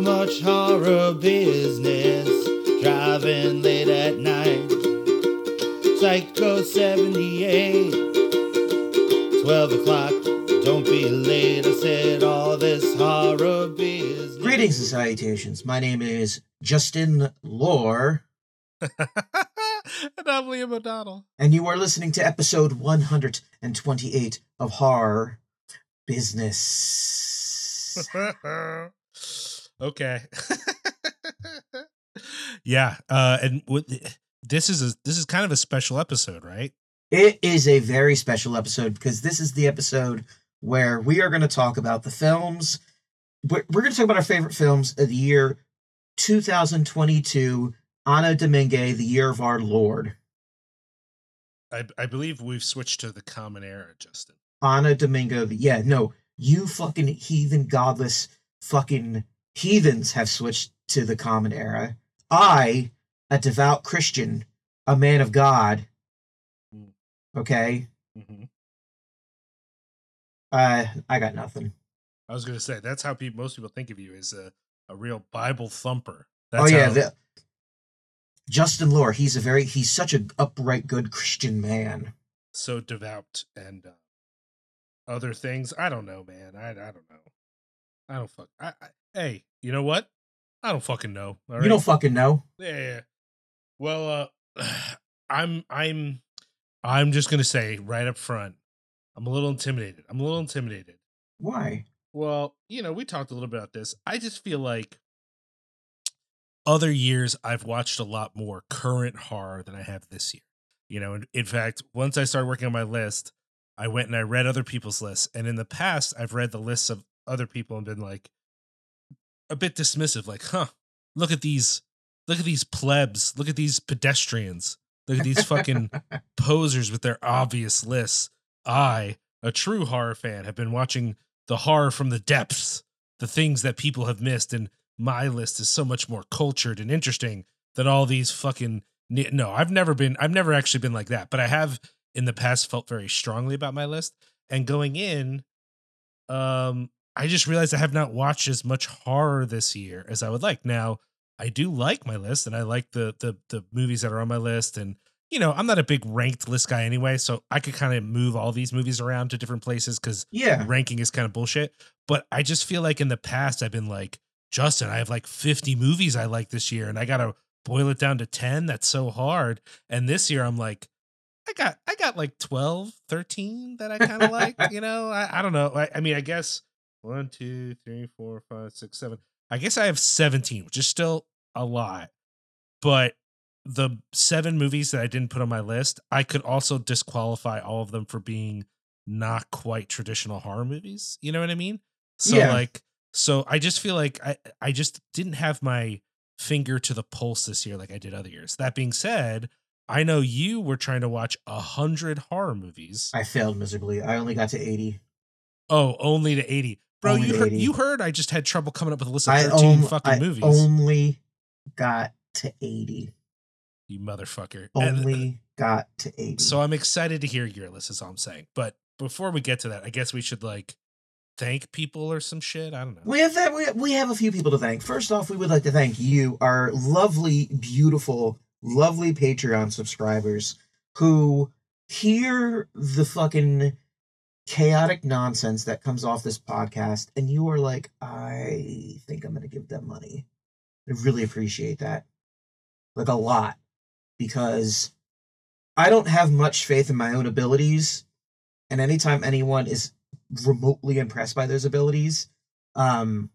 too much horror business. Driving late at night. Psycho 78. 12 o'clock. Don't be late. I said all this horror business. Greetings and salutations. My name is Justin Lore, and I'm Liam O'Donnell. and you are listening to episode 128 of Horror Business. okay. yeah, uh, and with, this is a this is kind of a special episode, right? It is a very special episode because this is the episode where we are going to talk about the films. We're, we're going to talk about our favorite films of the year 2022, Anno Domingue, the year of our Lord. I I believe we've switched to the common era, Justin. Anna Domingo. Yeah, no, you fucking heathen, godless, fucking heathens have switched to the common era. I, a devout Christian, a man of God. Mm. Okay, hmm uh, I got nothing. I was going to say that's how people, most people think of you as a, a real Bible thumper. oh yeah, how- the, Justin Lore. He's a very, he's such an upright, good Christian man. so devout and uh, other things. I don't know, man. I I don't know. I don't fuck. I, I hey, you know what? I don't fucking know. all You don't fucking know. Yeah, yeah, yeah. Well, uh, I'm I'm I'm just gonna say right up front, I'm a little intimidated. I'm a little intimidated. Why? Well, you know, we talked a little bit about this. I just feel like other years I've watched a lot more current horror than I have this year. You know, in, in fact, once I started working on my list, I went and I read other people's lists. And in the past, I've read the lists of other people and been like a bit dismissive, like, huh, look at these, look at these plebs, look at these pedestrians, look at these fucking posers with their obvious lists. I, a true horror fan, have been watching the horror from the depths, the things that people have missed, and my list is so much more cultured and interesting than all these fucking. No, I've never been. I've never actually been like that, but I have in the past felt very strongly about my list. And going in, um, I just realized I have not watched as much horror this year as I would like. Now, I do like my list, and I like the the the movies that are on my list, and you know, I'm not a big ranked list guy anyway, so I could kind of move all these movies around to different places because Yeah. ranking is kind of bullshit. But I just feel like in the past I've been like, Justin, I have like 50 movies I like this year, and I gotta boil it down to 10. That's so hard. And this year I'm like, I got I got like 12, 13 that I kind of like, you know. I, I don't know. I, I mean, I guess one, two, three, four, five, six, seven. I guess I have 17, which is still a lot. But the seven movies that I didn't put on my list, I could also disqualify all of them for being not quite traditional horror movies. You know what I mean? So Yeah. like so I just feel like I I just didn't have my finger to the pulse this year like I did other years. That being said, I know you were trying to watch a hundred horror movies. I failed miserably. I only got to 80. oh, only to 80. Bro, Only you heard 80. you heard I just had trouble coming up with a list of I, 13 om- fucking I movies. only got to 80. you motherfucker. Only got to 80. So I'm excited to hear your list, is all I'm saying. But before we get to that, I guess we should like thank people or some shit. I don't know. We have that. We, we have a few people to thank. First off, we would like to thank you, our lovely, beautiful, lovely Patreon subscribers who hear the fucking chaotic nonsense that comes off this podcast, and you are like, I think I'm going to give them money. I really appreciate that, like a lot, because I don't have much faith in my own abilities, and anytime anyone is remotely impressed by those abilities, um,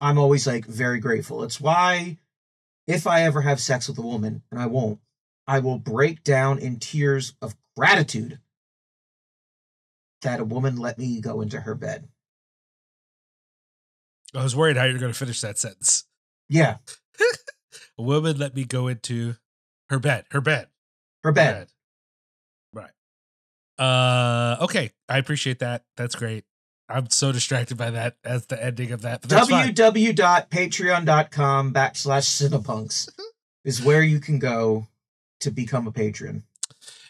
I'm always like very grateful. It's why if I ever have sex with a woman, and I won't, I will break down in tears of gratitude that a woman let me go into her bed. I was worried how you're going to finish that sentence. Yeah, A woman let me go into her bed. Her bed. her her bed. Right. Uh. Okay. I appreciate that. That's great. I'm so distracted by that as the ending of that. But that's fine. www.patreon.com backslash cinepunx is where you can go to become a patron.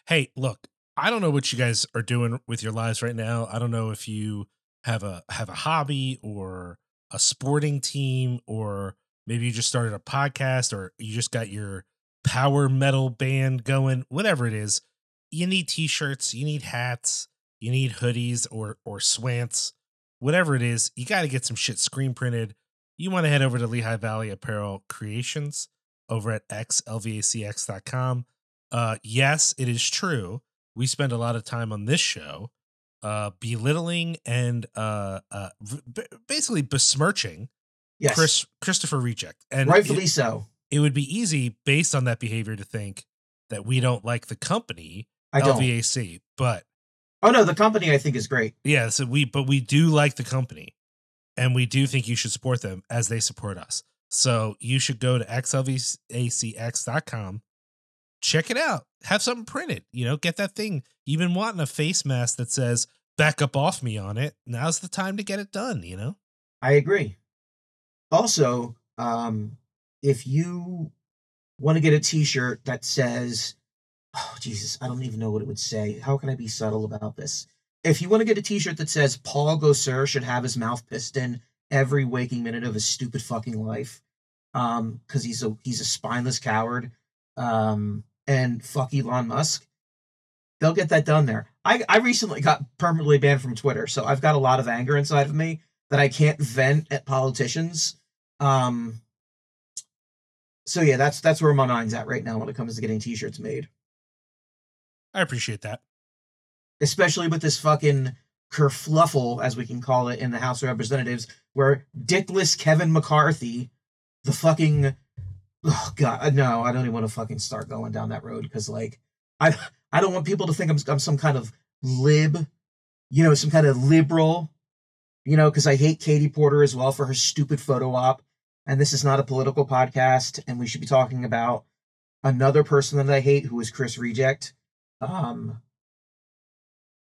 hey, look, I don't know what you guys are doing with your lives right now. I don't know if you have a have a hobby or a sporting team or maybe you just started a podcast or you just got your power metal band going, whatever it is, you need t-shirts, you need hats, you need hoodies or or swants, whatever it is, you got to get some shit screen printed. You want to head over to Lehigh Valley Apparel Creations over at xlvacx.com. Uh yes, it is true. We spend a lot of time on this show uh belittling and uh uh basically besmirching Yes. Chris Christopher Reject. And Rightfully it, so. it would be easy based on that behavior to think that we don't like the company I don't. But Oh no, the company I think is great. yeah, so we but we do like the company and we do think you should support them as they support us. So you should go to xlvacx.com, check it out, have something printed, you know, get that thing. You've been wanting a face mask that says back up off me on it. Now's the time to get it done, you know? I agree. Also, um, if you want to get a T-shirt that says, "Oh Jesus," I don't even know what it would say. How can I be subtle about this? If you want to get a T-shirt that says Paul Gosar should have his mouth pissed in every waking minute of his stupid fucking life, um, because he's a he's a spineless coward, um, and fuck Elon Musk, they'll get that done there. I I recently got permanently banned from Twitter, so I've got a lot of anger inside of me that I can't vent at politicians. Um so yeah, that's that's where my mind's at right now when it comes to getting t-shirts made. I appreciate that. Especially with this fucking kerfluffle, as we can call it in the House of Representatives, where dickless Kevin McCarthy, the fucking oh god, no, I don't even want to fucking start going down that road because like I I don't want people to think I'm I'm some kind of lib, you know, some kind of liberal, you know, because I hate Katie Porter as well for her stupid photo op. And this is not a political podcast, and we should be talking about another person that I hate, who is Chris Reject. Um,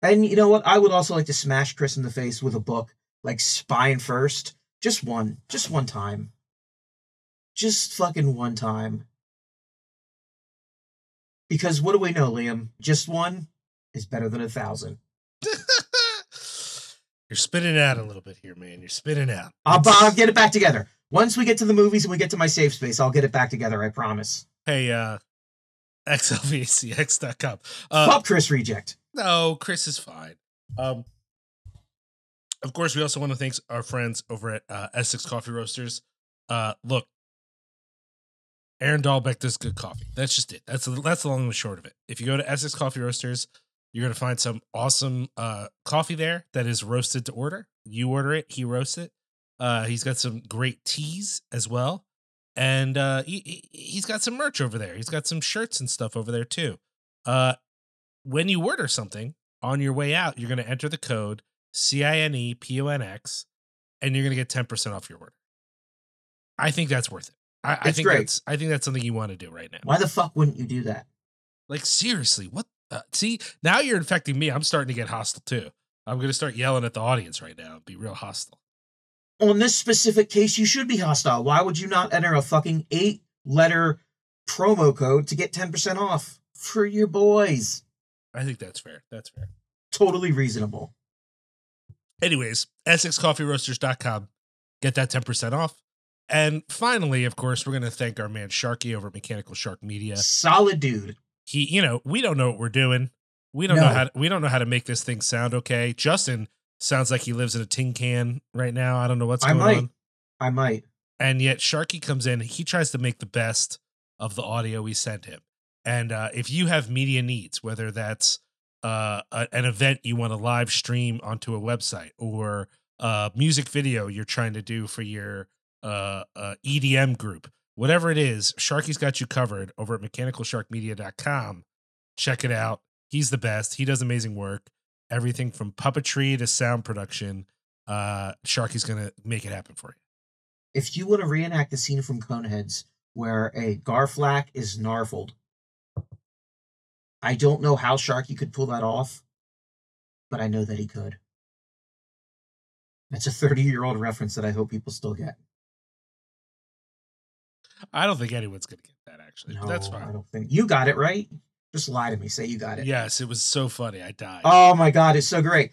and you know what? I would also like to smash Chris in the face with a book like Spine First, just one, just one time, just fucking one time. Because what do we know, Liam? Just one is better than a thousand. You're spinning out a little bit here, man. You're spinning out. I'll, I'll get it back together. Once we get to the movies and we get to my safe space, I'll get it back together. I promise. Hey, uh, xlvacx.com. Uh, Fuck Chris Reject. no, Chris is fine. Um, of course, we also want to thank our friends over at uh, Essex Coffee Roasters. Uh, look, Aaron Dahlbeck does good coffee. That's just it. That's that's the long and short of it. If you go to Essex Coffee Roasters, you're gonna find some awesome uh, coffee there that is roasted to order. You order it, he roasts it. Uh, he's got some great teas as well, and uh, he- he's got some merch over there. He's got some shirts and stuff over there too. Uh, when you order something on your way out, you're gonna enter the code C I N E P O N X, and you're gonna get ten percent off your order. I think that's worth it. I, I think great. that's I think that's something you want to do right now. Why the fuck wouldn't you do that? Like seriously, what? The, see, now you're infecting me. I'm starting to get hostile too. I'm gonna start yelling at the audience right now and be real hostile. On this specific case, you should be hostile. Why would you not enter a fucking eight letter promo code to get 10% off for your boys? I think that's fair. That's fair. Totally reasonable. Anyways, EssexCoffeeRoasters.com. Get that 10% off. And finally, of course, we're going to thank our man Sharky over at Mechanical Shark Media. Solid dude. He, you know, we don't know what we're doing. We don't know how to, we don't know how to make this thing sound okay. Justin sounds like he lives in a tin can right now. I don't know what's I going might. on. I might. And yet Sharky comes in, he tries to make the best of the audio we send him. And uh, if you have media needs, whether that's uh, a, an event you want to live stream onto a website or a music video you're trying to do for your uh, uh, EDM group, whatever it is, Sharky's got you covered over at mechanicalsharkmedia.com. Check it out. He's the best. He does amazing work. Everything from puppetry to sound production. Uh, Sharky's going to make it happen for you. If you want to reenact the scene from Coneheads where a Garthok is narfled, I don't know how Sharky could pull that off, but I know that he could. That's a 30 year old reference that I hope people still get. I don't think anyone's going to get that actually. No, that's I fine. don't think you got it right. Just lie to me. Say you got it. Yes, it was so funny. I died. Oh my god, it's so great.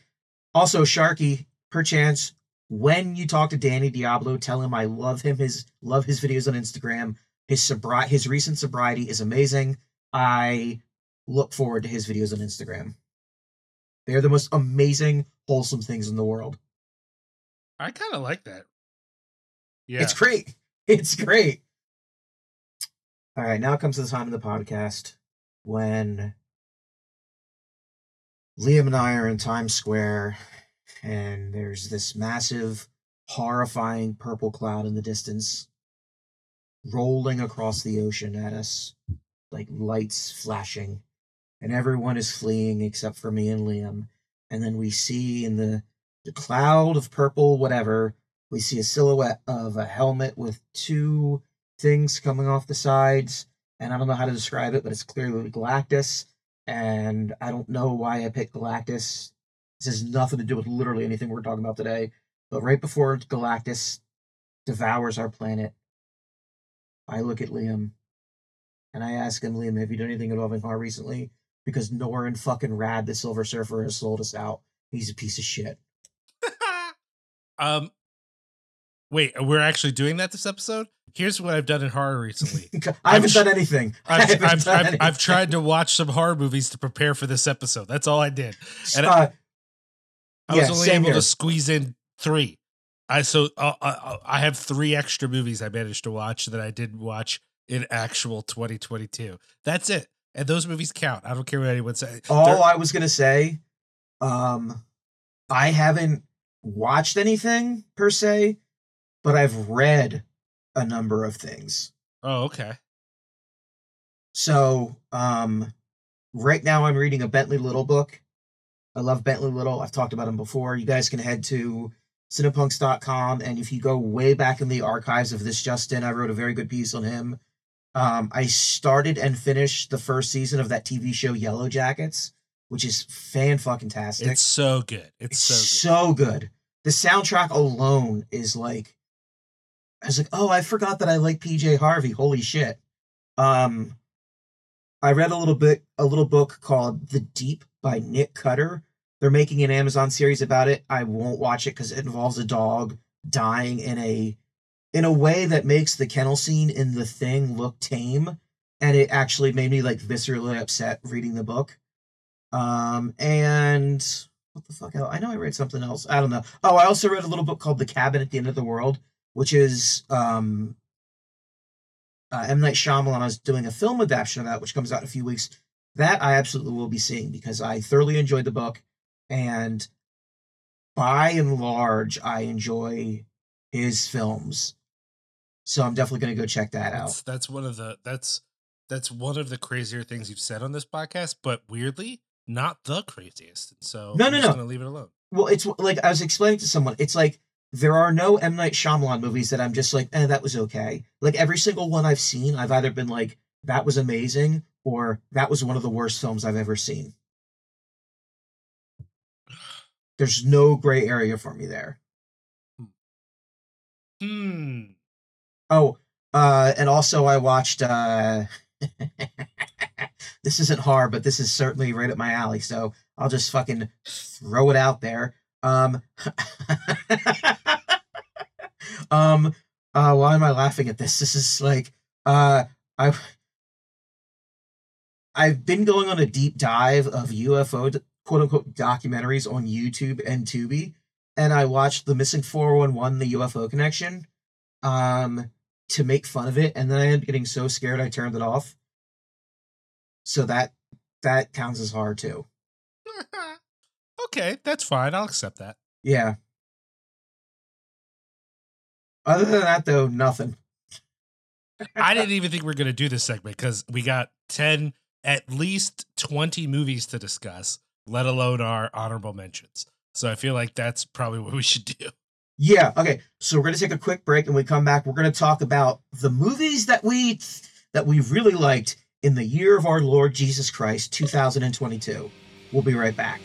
Also, Sharky, perchance, when you talk to Danny Diablo, tell him I love him. His love his videos on Instagram. His sobri- his recent sobriety is amazing. I look forward to his videos on Instagram. They're the most amazing, wholesome things in the world. I kind of like that. Yeah. It's great. It's great. All right, now comes the time of the podcast when Liam and I are in Times Square and there's this massive, horrifying purple cloud in the distance rolling across the ocean at us, like lights flashing, and everyone is fleeing except for me and Liam. And then we see in the, the cloud of purple, whatever, we see a silhouette of a helmet with two things coming off the sides. And I don't know how to describe it, but it's clearly Galactus. And I don't know why I picked Galactus. This has nothing to do with literally anything we're talking about today. But right before Galactus devours our planet, I look at Liam and I ask him, Liam, have you done anything involving horror recently? Because Norrin fucking Radd, the Silver Surfer, has sold us out. He's a piece of shit. um, wait, we're actually doing that this episode. Here's what I've done in horror recently. I haven't done anything. I I've, I've, done I've, anything. I've tried to watch some horror movies to prepare for this episode. That's all I did. and Uh, I Yeah, was only able here. to squeeze in three. I so uh, uh, I have three extra movies I managed to watch that I didn't watch in actual 2022. That's it, and those movies count. I don't care what anyone says. all They're- I was gonna say, um, I haven't watched anything per se, but I've read a number of things. oh, okay. So, um, right now I'm reading a Bentley Little book. I love Bentley Little. I've talked about him before. You guys can head to cinepunx.com and if you go way back in the archives of this Justin, I wrote a very good piece on him. Um, I started and finished the first season of that TV show Yellowjackets, which is fan fucking tastic. It's so good. It's, so good. so good. The soundtrack alone is like I was like, oh, I forgot that I like PJ Harvey. Holy shit. Um I read a little bit a little book called The Deep by Nick Cutter. They're making an Amazon series about it. I won't watch it because it involves a dog dying in a in a way that makes the kennel scene in the thing look tame. And it actually made me like viscerally upset reading the book. Um and what the fuck else? I know I read something else. I don't know. Oh, I also read a little book called The Cabin at the End of the World, which is um uh, M Night Shyamalan is doing a film adaptation of that, which comes out in a few weeks. That I absolutely will be seeing because I thoroughly enjoyed the book, and by and large, I enjoy his films. So I'm definitely going to go check that out. That's, that's one of the that's that's one of the crazier things you've said on this podcast, but weirdly, not the craziest. So No, I'm no, just no. leave it alone. Well, it's like I was explaining to someone. It's like there are no M Night Shyamalan movies that I'm just like, eh, that was okay. Like every single one I've seen, I've either been like, that was amazing, or that was one of the worst films I've ever seen. There's no gray area for me there. Hmm. Oh, uh, and also I watched. uh This isn't horror, but this is certainly right up my alley. So I'll just fucking throw it out there. Um, um, uh, why am I laughing at this? This is like, uh, I, I've been going on a deep dive of UFO quote unquote documentaries on YouTube and Tubi, and I watched the Missing 411, the UFO connection, um, to make fun of it, and then I ended up getting so scared I turned it off. So that that counts as hard too. okay, that's fine. I'll accept that. Yeah. Other than that, though, nothing. I didn't even think we were going to do this segment because we got 10, at least 20 movies to discuss, let alone our honorable mentions. So I feel like that's probably what we should do. Yeah. Okay. So we're gonna take a quick break, and we come back. We're gonna talk about the movies that we that we really liked in the year of our Lord Jesus Christ, 2022. We'll be right back.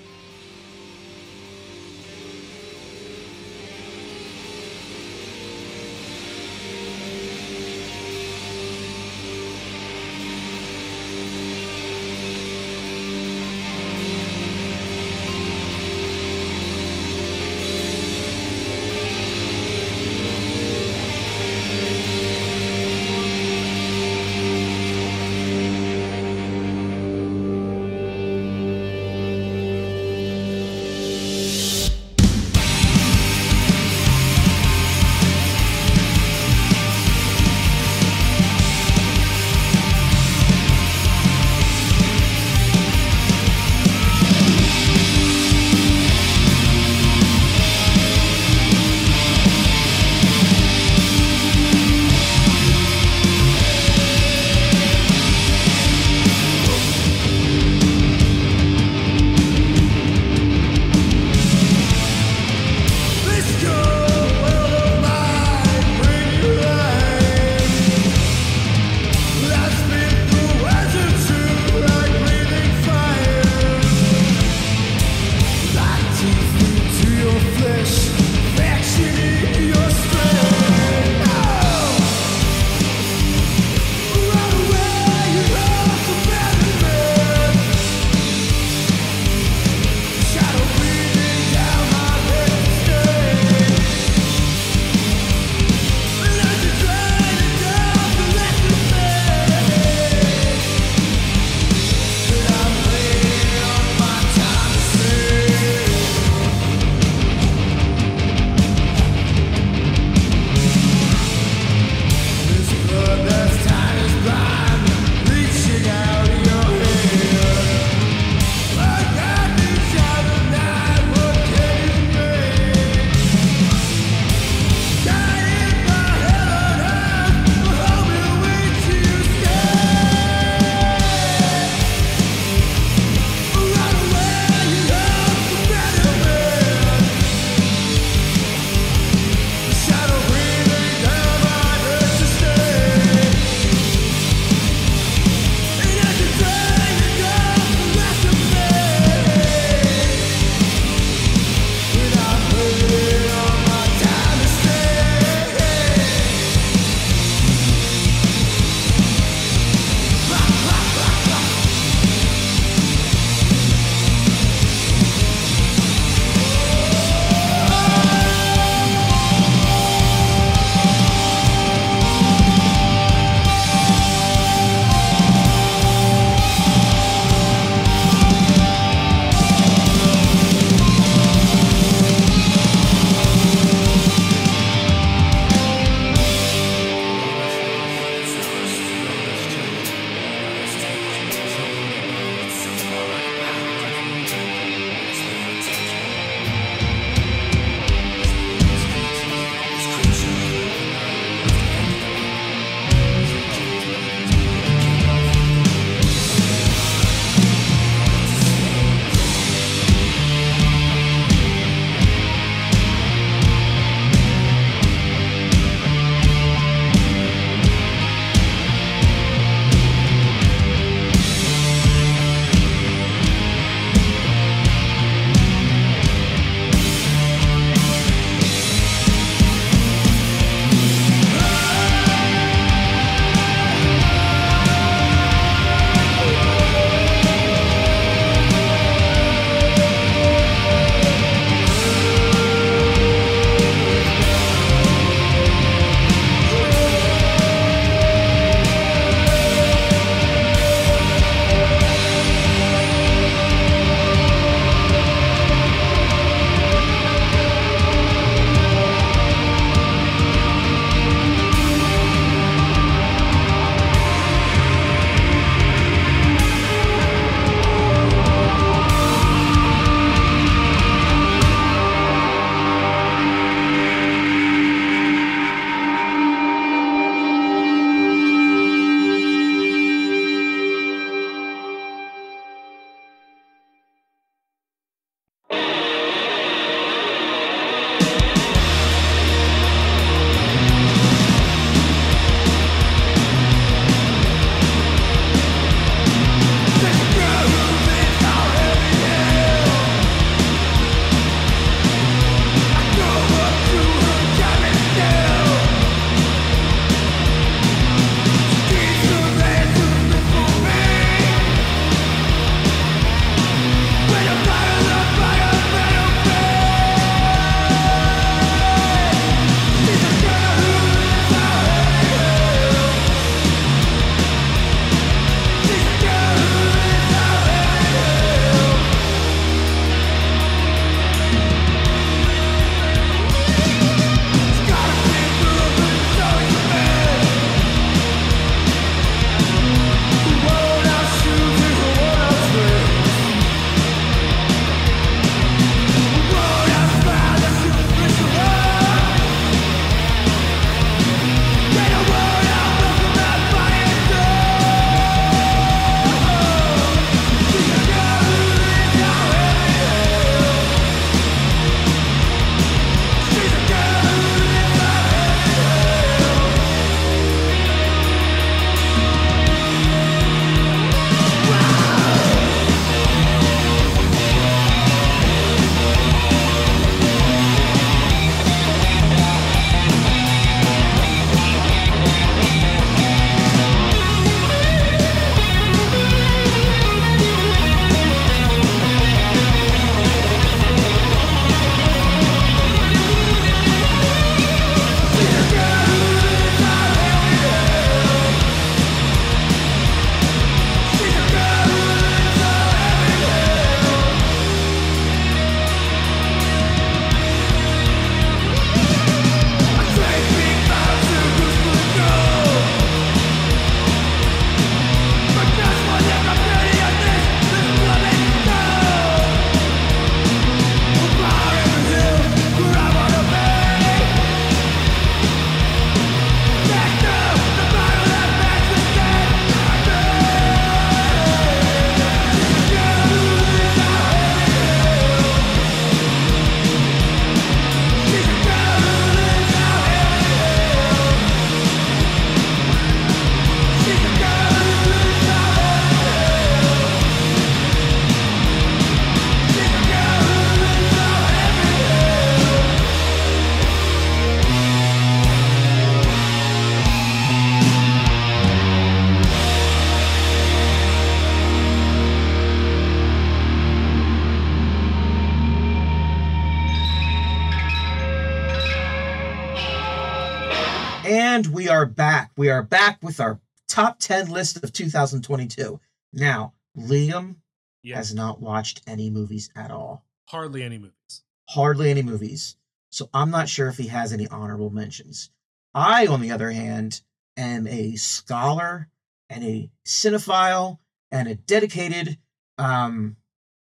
We are back with our top 10 list of 2022. Now, Liam Yeah. has not watched any movies at all. Hardly any movies. Hardly any movies. So I'm not sure if he has any honorable mentions. I, on the other hand, am a scholar and a cinephile and a dedicated um,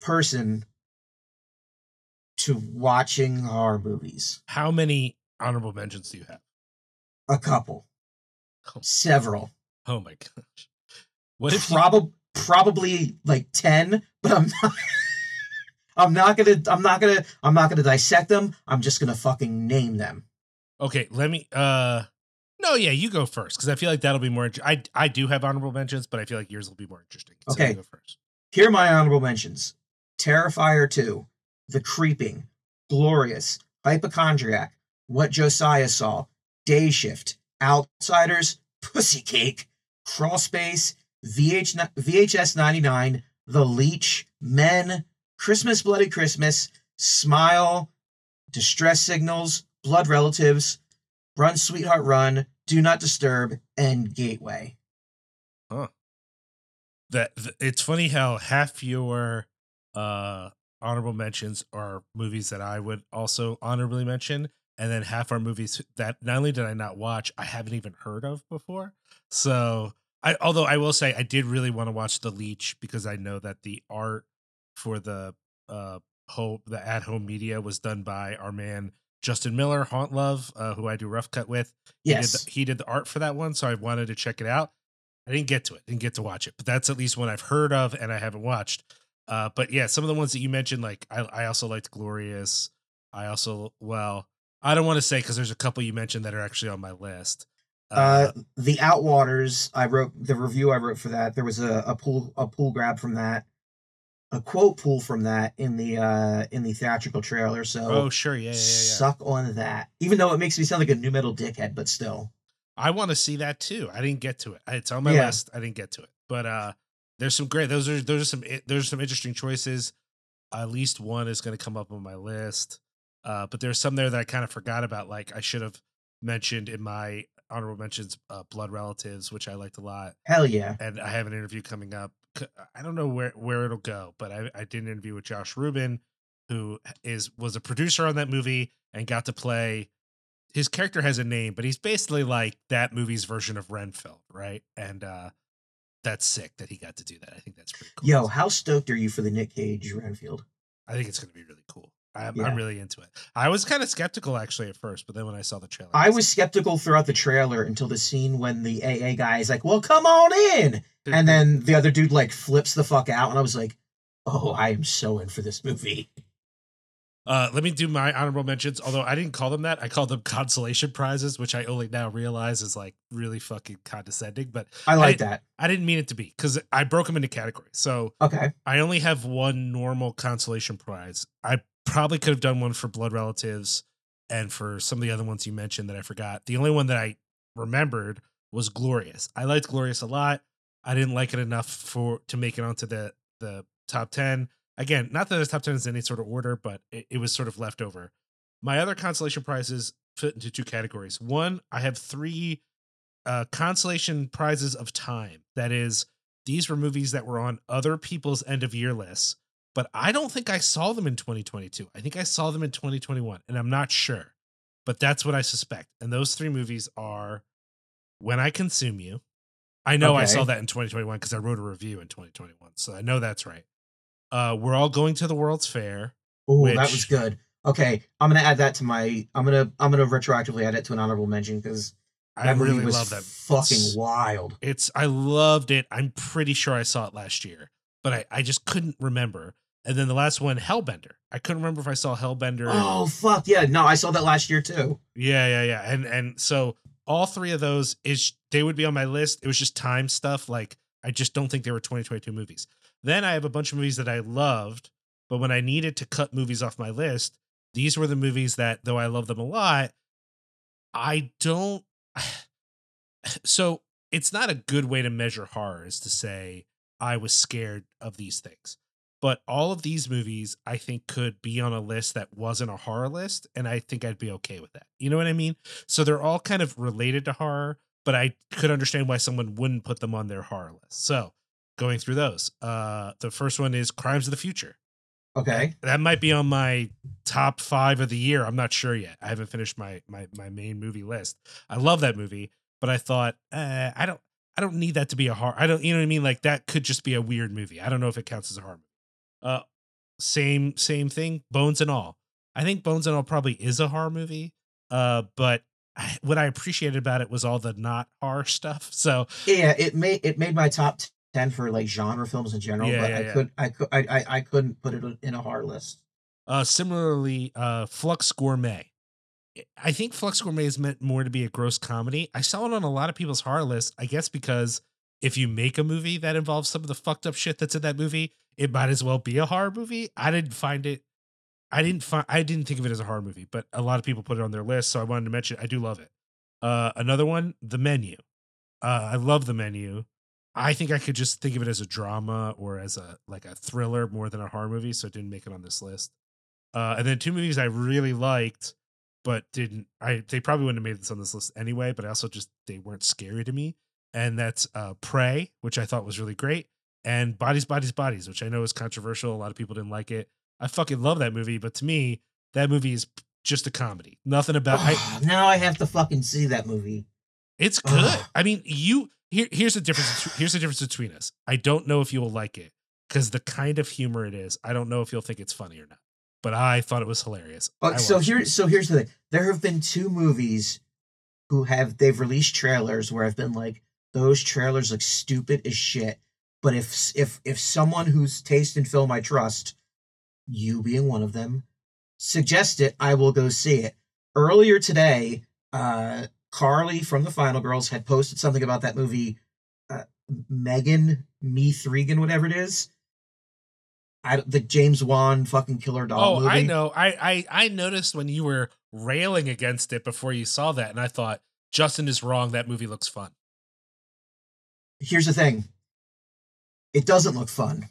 person to watching horror movies. How many honorable mentions do you have? A couple, Oh, several. oh my gosh. What if you, Probably probably like 10, but I'm not I'm not gonna I'm not gonna I'm not gonna dissect them. I'm just gonna fucking name them. Okay, let me uh no, yeah, you go first because I feel like that'll be more. inter- I I do have honorable mentions, but I feel like yours will be more interesting. So Okay. go first. Here are my honorable mentions. Terrifier 2, The Creeping, Glorious, Hypochondriac, What Josiah Saw, Day Shift, Outsiders, Pussy Cake, Crawl Space, VH, VHS 99, The Leech, Men, Christmas Bloody Christmas, Smile, Distress Signals, Blood Relatives, Run Sweetheart Run, Do Not Disturb, and Gateway. Huh. That th- it's funny how half your uh honorable mentions are movies that I would also honorably mention, and then half are movies that not only did I not watch, I haven't even heard of before. So I although I will say I did really want to watch The Leech because I know that the art for the uh home the at home media was done by our man Justin Miller, Haunt Love, uh, who I do rough cut with. He did, Yes. the, he did the art for that one, so I wanted to check it out. I didn't get to it, didn't get to watch it, but that's at least one I've heard of and I haven't watched. Uh, but yeah, some of the ones that you mentioned, like I, I also liked Glorious. I also, well, I don't want to say because there's a couple you mentioned that are actually on my list. Uh, the Outwaters. I wrote the review I wrote for that. There was a, a pool a pool grab from that, a quote pool from that in the uh in the theatrical trailer. So oh, sure, yeah, yeah, yeah. yeah. suck on that. Even though it makes me sound like a new metal dickhead, but still. I want to see that too. I didn't get to it. It's on my Yeah. list. I didn't get to it, but uh, there's some great. Those are those are some there's some interesting choices. At least one is going to come up on my list. Uh, but there's some there that I kind of forgot about. Like I should have mentioned in my honorable mentions, uh, Blood Relatives, which I liked a lot, Hell yeah. and I have an interview coming up. I don't know where where it'll go, but I I did an interview with Josh Rubin, who is was a producer on that movie and got to play his character has a name, but he's basically like that movie's version of Renfield, right? And uh that's sick that he got to do that. I think that's pretty cool. Yo, how stoked are you for the Nick Cage Renfield? I think it's going to be really cool. I'm, Yeah. I'm really into it. I was kind of skeptical actually at first, but then when I saw the trailer, I was skeptical throughout the trailer until the scene when the AA guy is like, "Well, come on in," and then the other dude like flips the fuck out, and I was like, "Oh, I am so in for this movie." Uh, let me do my honorable mentions. Although I didn't call them that, I called them consolation prizes, which I only now realize is like really fucking condescending. But I like I- that. I didn't mean it to be because I broke them into categories. So Okay. I only have one normal consolation prize. I probably could have done one for Blood Relatives and for some of the other ones you mentioned that I forgot. The only one that I remembered was Glorious. I liked Glorious a lot. I didn't like it enough for to make it onto the the top 10. Again, not that the top 10 is in any sort of order, but it, it was sort of left over. My other consolation prizes fit into two categories. One, I have three uh, consolation prizes of time. That is, these were movies that were on other people's end of year lists, but I don't think I saw them in 2022. I think I saw them in 2021, and I'm not sure, but that's what I suspect. And those three movies are When I Consume You. I know I saw that in 2021 because I wrote a review in 2021, so I know that's right. Uh, we're all going to the World's Fair. Oh, that was good. Okay, I'm gonna add that to my. I'm gonna. I'm gonna retroactively add it to an honorable mention because I really was love that. Fucking It's- wild. It's I loved it. I'm pretty sure I saw it last year, but I, I just couldn't remember. And then the last one, Hellbender. I couldn't remember if I saw Hellbender. Oh fuck yeah! No, I saw that last year too. Yeah, yeah, yeah. And and so all three of those is they would be on my list. It was just time stuff. Like I just don't think they were 2022 movies. Then I have a bunch of movies that I loved, but when I needed to cut movies off my list, these were the movies that though I love them a lot, I don't so it's not a good way to measure horror is to say I was scared of these things. But all of these movies, I think, could be on a list that wasn't a horror list, and I think I'd be okay with that. You know what I mean? So they're all kind of related to horror, but I could understand why someone wouldn't put them on their horror list. So going through those, uh, the first one is Crimes of the Future. Okay. That might be on my top five of the year. I'm not sure yet. I haven't finished my my my main movie list. I love that movie, but I thought uh, I don't I don't need that to be a horror. I don't you know what I mean. Like that could just be a weird movie. I don't know if it counts as a horror movie. Uh, same same thing. Bones and all. I think Bones and all probably is a horror movie. Uh, but I, what I appreciated about it was all the not horror stuff. So Yeah, it made it made my top ten for like genre films in general, Yeah, but yeah, I yeah. could I could I, I I couldn't put it in a horror list. Uh, similarly, uh, Flux Gourmet. I think Flux Gourmet is meant more to be a gross comedy. I saw it on a lot of people's horror list, I guess because if you make a movie that involves some of the fucked up shit that's in that movie, it might as well be a horror movie. I didn't find it. I didn't find. I didn't think of it as a horror movie, but a lot of people put it on their list, so I wanted to mention. I do love it. Uh, another one, The Menu. Uh, I love The Menu. I think I could just think of it as a drama or as a like a thriller more than a horror movie, so it didn't make it on this list. Uh, and then two movies I really liked, but didn't. I they probably wouldn't have made this on this list anyway. But I also just they weren't scary to me, and that's uh, Prey, which I thought was really great, and Bodies, Bodies, Bodies, which I know is controversial. A lot of people didn't like it. I fucking love that movie, but to me, that movie is just a comedy. Nothing about. I, now I have to fucking see that movie. it's good. I mean, you here. Here's the difference. Here's the difference between us. I don't know if you will like it because the kind of humor it is. I don't know if you'll think it's funny or not. But I thought it was hilarious. Uh, so watched it. here, so here's the thing. There have been two movies who have they've released trailers where I've been like, those trailers look stupid as shit. But if if if someone whose taste and film I trust, you being one of them, suggest it, I will go see it. Earlier today, uh, Carly from the Final Girls had posted something about that movie, uh, Megan Me Thregan, whatever it is. I, the James Wan fucking killer doll Oh, movie. I know. I, I I noticed when you were railing against it before you saw that, and I thought Justin is wrong. That movie looks fun. Here's the thing. It doesn't look fun.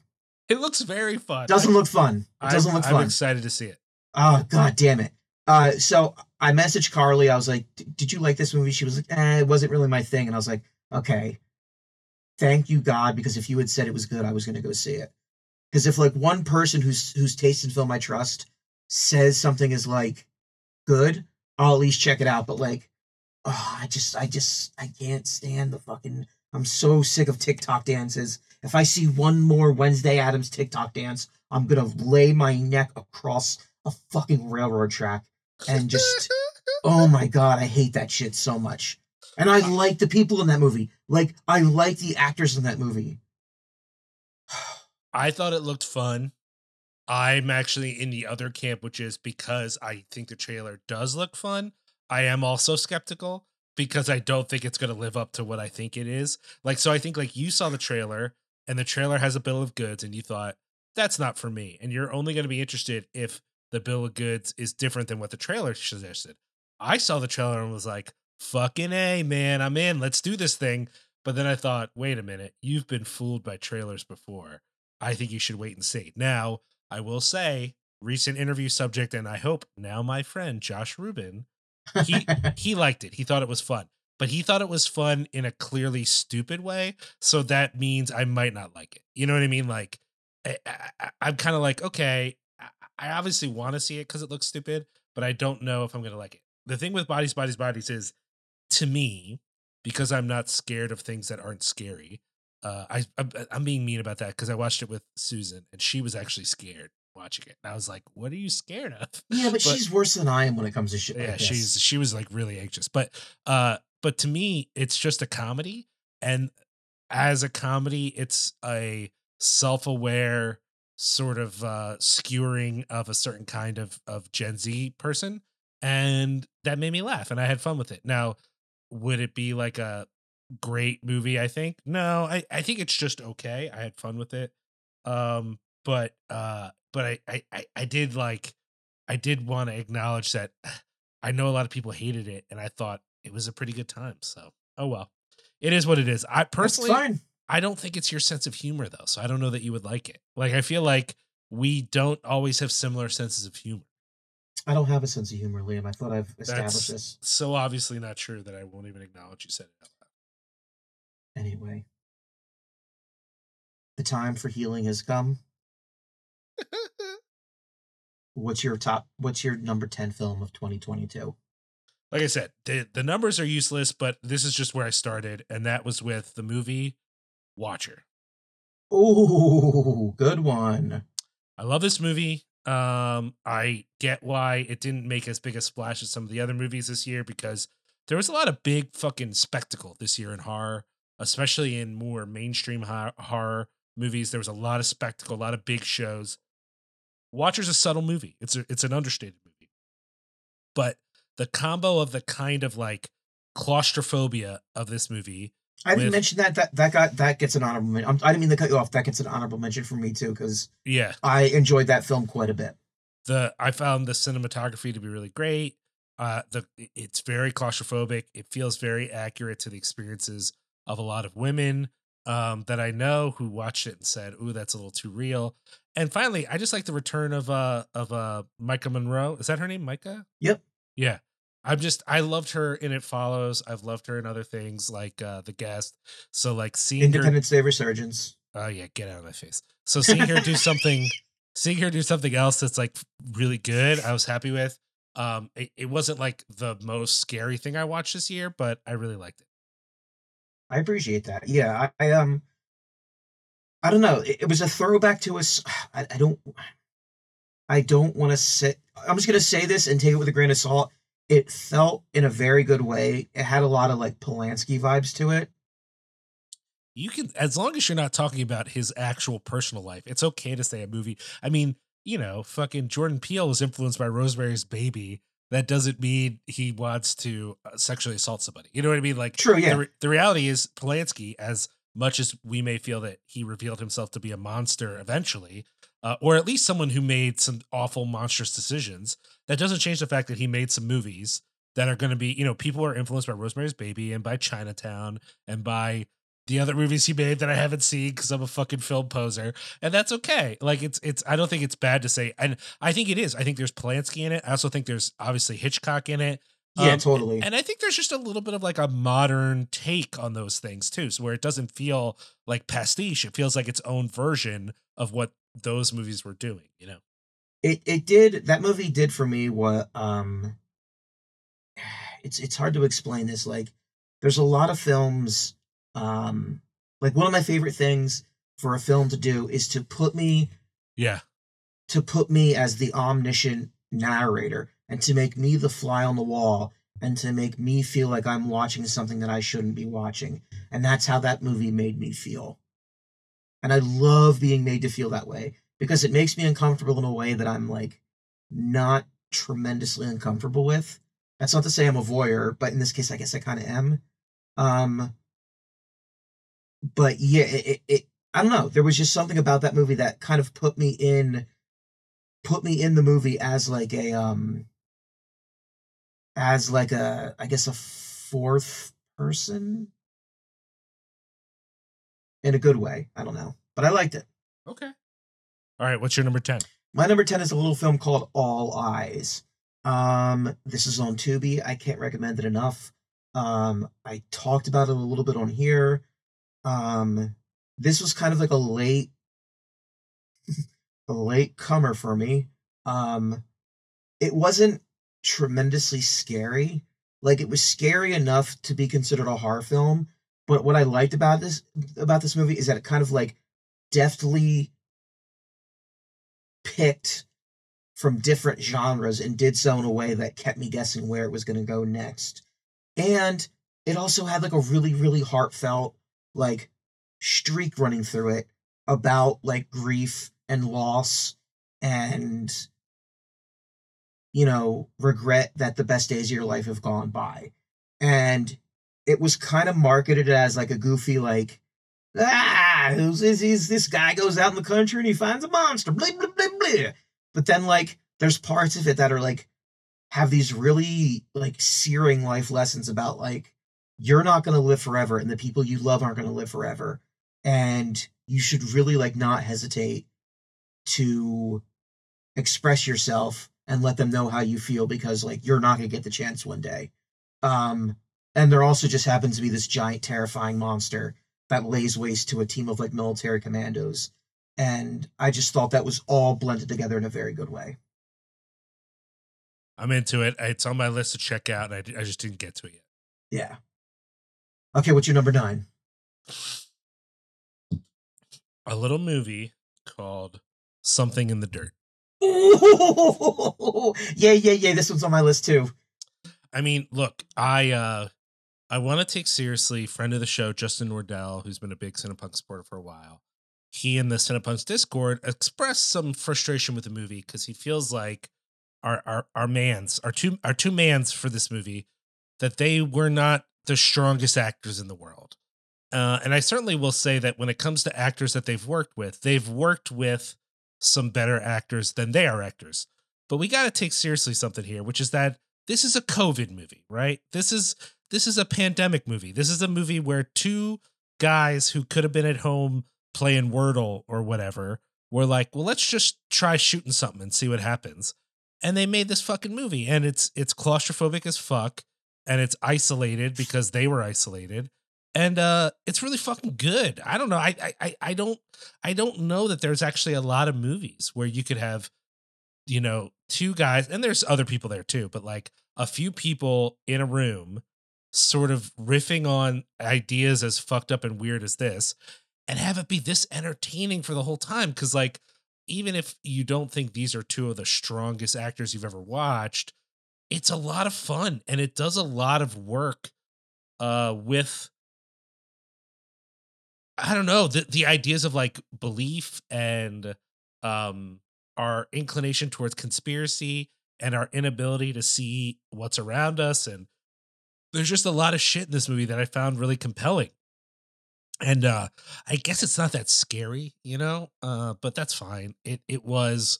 It looks very fun. doesn't I- look fun. It doesn't look fun. I'm excited to see it. oh god damn it. Uh so i messaged carly. I was like did you like this movie? She was like eh, it wasn't really my thing. And i was like okay. Thank you god because if you had said it was good i was going to go see it. Because if like one person who's whose taste in film i trust says something is like good i'll at least check it out. But like oh, i just i just i can't stand the fucking i'm so sick of tiktok dances if i see one more wednesday addams tiktok dance i'm gonna lay my neck across a fucking railroad track and just oh my god i hate that shit so much and i uh, like the people in that movie like i like the actors in that movie I thought it looked fun. I'm actually in the other camp, which is because I think the trailer does look fun. I am also skeptical because I don't think it's going to live up to what I think it is. Like, so I think like you saw the trailer and the trailer has a bill of goods and you thought, that's not for me. And you're only going to be interested if the bill of goods is different than what the trailer suggested. I saw the trailer and was like, fucking A, man, I'm in. Let's do this thing. But then I thought, wait a minute, you've been fooled by trailers before. I think you should wait and see. Now, I will say, recent interview subject, and I hope now my friend Josh Ruben, he he liked it. He thought it was fun, but he thought it was fun in a clearly stupid way. So that means I might not like it. You know what I mean? Like, I, I, I'm kind of like, okay, I- I obviously want to see it because it looks stupid, but I don't know if I'm gonna like it. The thing with bodies, bodies, bodies is, to me, because I'm not scared of things that aren't scary uh, I I'm, I'm being mean about that because I watched it with Susan and she was actually scared watching it. And I was like, "What are you scared of?" yeah but, But- she's worse than i am when it comes to shit yeah, like this. she's she was like really anxious. But uh, but to me, it's just a comedy, and as a comedy, it's a self-aware sort of uh skewering of a certain kind of of Gen Z person, and that made me laugh, and I had fun with it. Now, would it be like a great movie i think no i i think it's just okay i had fun with it um but uh but i i i, I did like i did want to acknowledge that i know a lot of people hated it and i thought it was a pretty good time so oh well it is what it is i personally fine I don't think it's your sense of humor though, so I don't know that you would like it. Like I feel like we don't always have similar senses of humor. I don't have a sense of humor, Liam. I thought I've That's established this. so obviously not true that I won't even acknowledge you said it out Anyway, the time for healing has come. Loud. What's your top? What's your number ten film of 2022? like I said, the the numbers are useless, but this is just where I started, and that was with the movie Watcher. Oh, good one. I love this movie. Um, I get why it didn't make as big a splash as some of the other movies this year because there was a lot of big fucking spectacle this year in horror, especially in more mainstream horror movies. There was a lot of spectacle, a lot of big shows. Watcher's a subtle movie. It's a, it's an understated movie, but the combo of the kind of like claustrophobia of this movie I didn't With- mention that. That that got that gets an honorable. Men- I'm- I didn't mean to cut you off. That gets an honorable mention for me too because yeah I enjoyed that film quite a bit. the i found the cinematography to be really great uh the it's very claustrophobic it feels very accurate to the experiences of a lot of women um that i know who watched it and said ooh that's a little too real and finally i just like the return of uh of uh maika monroe is that her name maika Yep. yeah i'm just i loved her in it follows i've loved her in other things like uh the guest so like seeing her Independence Day Resurgence. Oh yeah, get out of my face. So seeing her do something, seeing her do something else that's like really good, I was happy with. Um, it, it wasn't like the most scary thing I watched this year, but I really liked it. I appreciate that. Yeah, I, I um, I don't know. It, it was a throwback to us. I, I don't. I don't want to say. I'm just gonna say this and take it with a grain of salt. It felt in a very good way. It had a lot of like Polanski vibes to it. You can, as long as you're not talking about his actual personal life, it's okay to say a movie. I mean, you know, fucking Jordan Peele was influenced by Rosemary's Baby. That doesn't mean he wants to uh, sexually assault somebody. You know what I mean? Like, True, the, yeah. re- the reality is Polanski, as much as we may feel that he revealed himself to be a monster eventually, uh, or at least someone who made some awful monstrous decisions, that doesn't change the fact that he made some movies that are going to be, you know, people are influenced by Rosemary's Baby and by Chinatown and by the other movies he made that I haven't seen because I'm a fucking film poser, and that's okay. Like it's it's I don't think it's bad to say, and I think it is. I think there's Polanski in it. I also think there's obviously Hitchcock in it. Yeah, Um, totally. And I think there's just a little bit of like a modern take on those things too. So where it doesn't feel like pastiche, it feels like its own version of what those movies were doing, you know? it it did that movie did for me what um it's it's hard to explain this like there's a lot of films um like one of my favorite things for a film to do is to put me Yeah. to put me as the omniscient narrator and to make me the fly on the wall and to make me feel like I'm watching something that I shouldn't be watching. And that's how that movie made me feel. And I love being made to feel that way because it makes me uncomfortable in a way that I'm like not tremendously uncomfortable with. That's not to say I'm a voyeur, but in this case, I guess I kind of am. Um, but yeah, it, it, it, I don't know. There was just something about that movie that kind of put me in, put me in the movie as like a, um, as like a, I guess a fourth person in a good way. I don't know, but I liked it. Okay. All right. What's your number 10? My number 10 is a little film called All Eyes. Um, this is on Tubi. I can't recommend it enough. Um, I talked about it a little bit on here. Um, this was kind of like a late, a late comer for me. Um, it wasn't tremendously scary. Like it was scary enough to be considered a horror film. But what I liked about this about this movie is that it kind of like deftly picked from different genres and did so in a way that kept me guessing where it was going to go next. And it also had like a really, really heartfelt, like, streak running through it about like grief and loss and, you know, regret that the best days of your life have gone by. And it was kind of marketed as like a goofy, like, ah, who's this? He's, this guy goes out in the country and he finds a monster, blah, blah, blah, blah. But then, like, there's parts of it that are like, have these really like searing life lessons about like, you're not going to live forever and the people you love aren't going to live forever. and you should really like not hesitate to express yourself and let them know how you feel because like you're not going to get the chance one day um and there also just happens to be this giant terrifying monster that lays waste to a team of like military commandos and i just thought that was all blended together in a very good way I'm into it. It's on my list to check out, and I, I just didn't get to it yet. yeah okay what's your number nine A little movie called Something in the Dirt. Yeah yeah yeah this one's on my list too I mean, look, I uh I want to take seriously friend of the show Justin Nordell, who's been a big Cinepunx supporter for a while. He in the Cinepunx Discord expressed some frustration with the movie because he feels like our our our mans, our two our two mans for this movie, that they were not the strongest actors in the world. Uh, and I certainly will say that when it comes to actors that they've worked with, they've worked with some better actors than they are actors. But we got to take seriously something here, which is that this is a COVID movie, right? This is this is a pandemic movie. This is a movie where two guys who could have been at home playing Wordle or whatever were like, well, let's just try shooting something and see what happens. And they made this fucking movie, and it's it's claustrophobic as fuck, and it's isolated because they were isolated, and uh, it's really fucking good. I don't know. I I I- don't I don't know that there's actually a lot of movies where you could have, you know, two guys, and there's other people there too, but like a few people in a room sort of riffing on ideas as fucked up and weird as this and have it be this entertaining for the whole time because like even if you don't think these are two of the strongest actors you've ever watched it's a lot of fun and it does a lot of work uh with i don't know the, the ideas of like belief and um our inclination towards conspiracy and our inability to see what's around us and there's just a lot of shit in this movie that I found really compelling. And uh I guess it's not that scary, you know? Uh but that's fine. It it was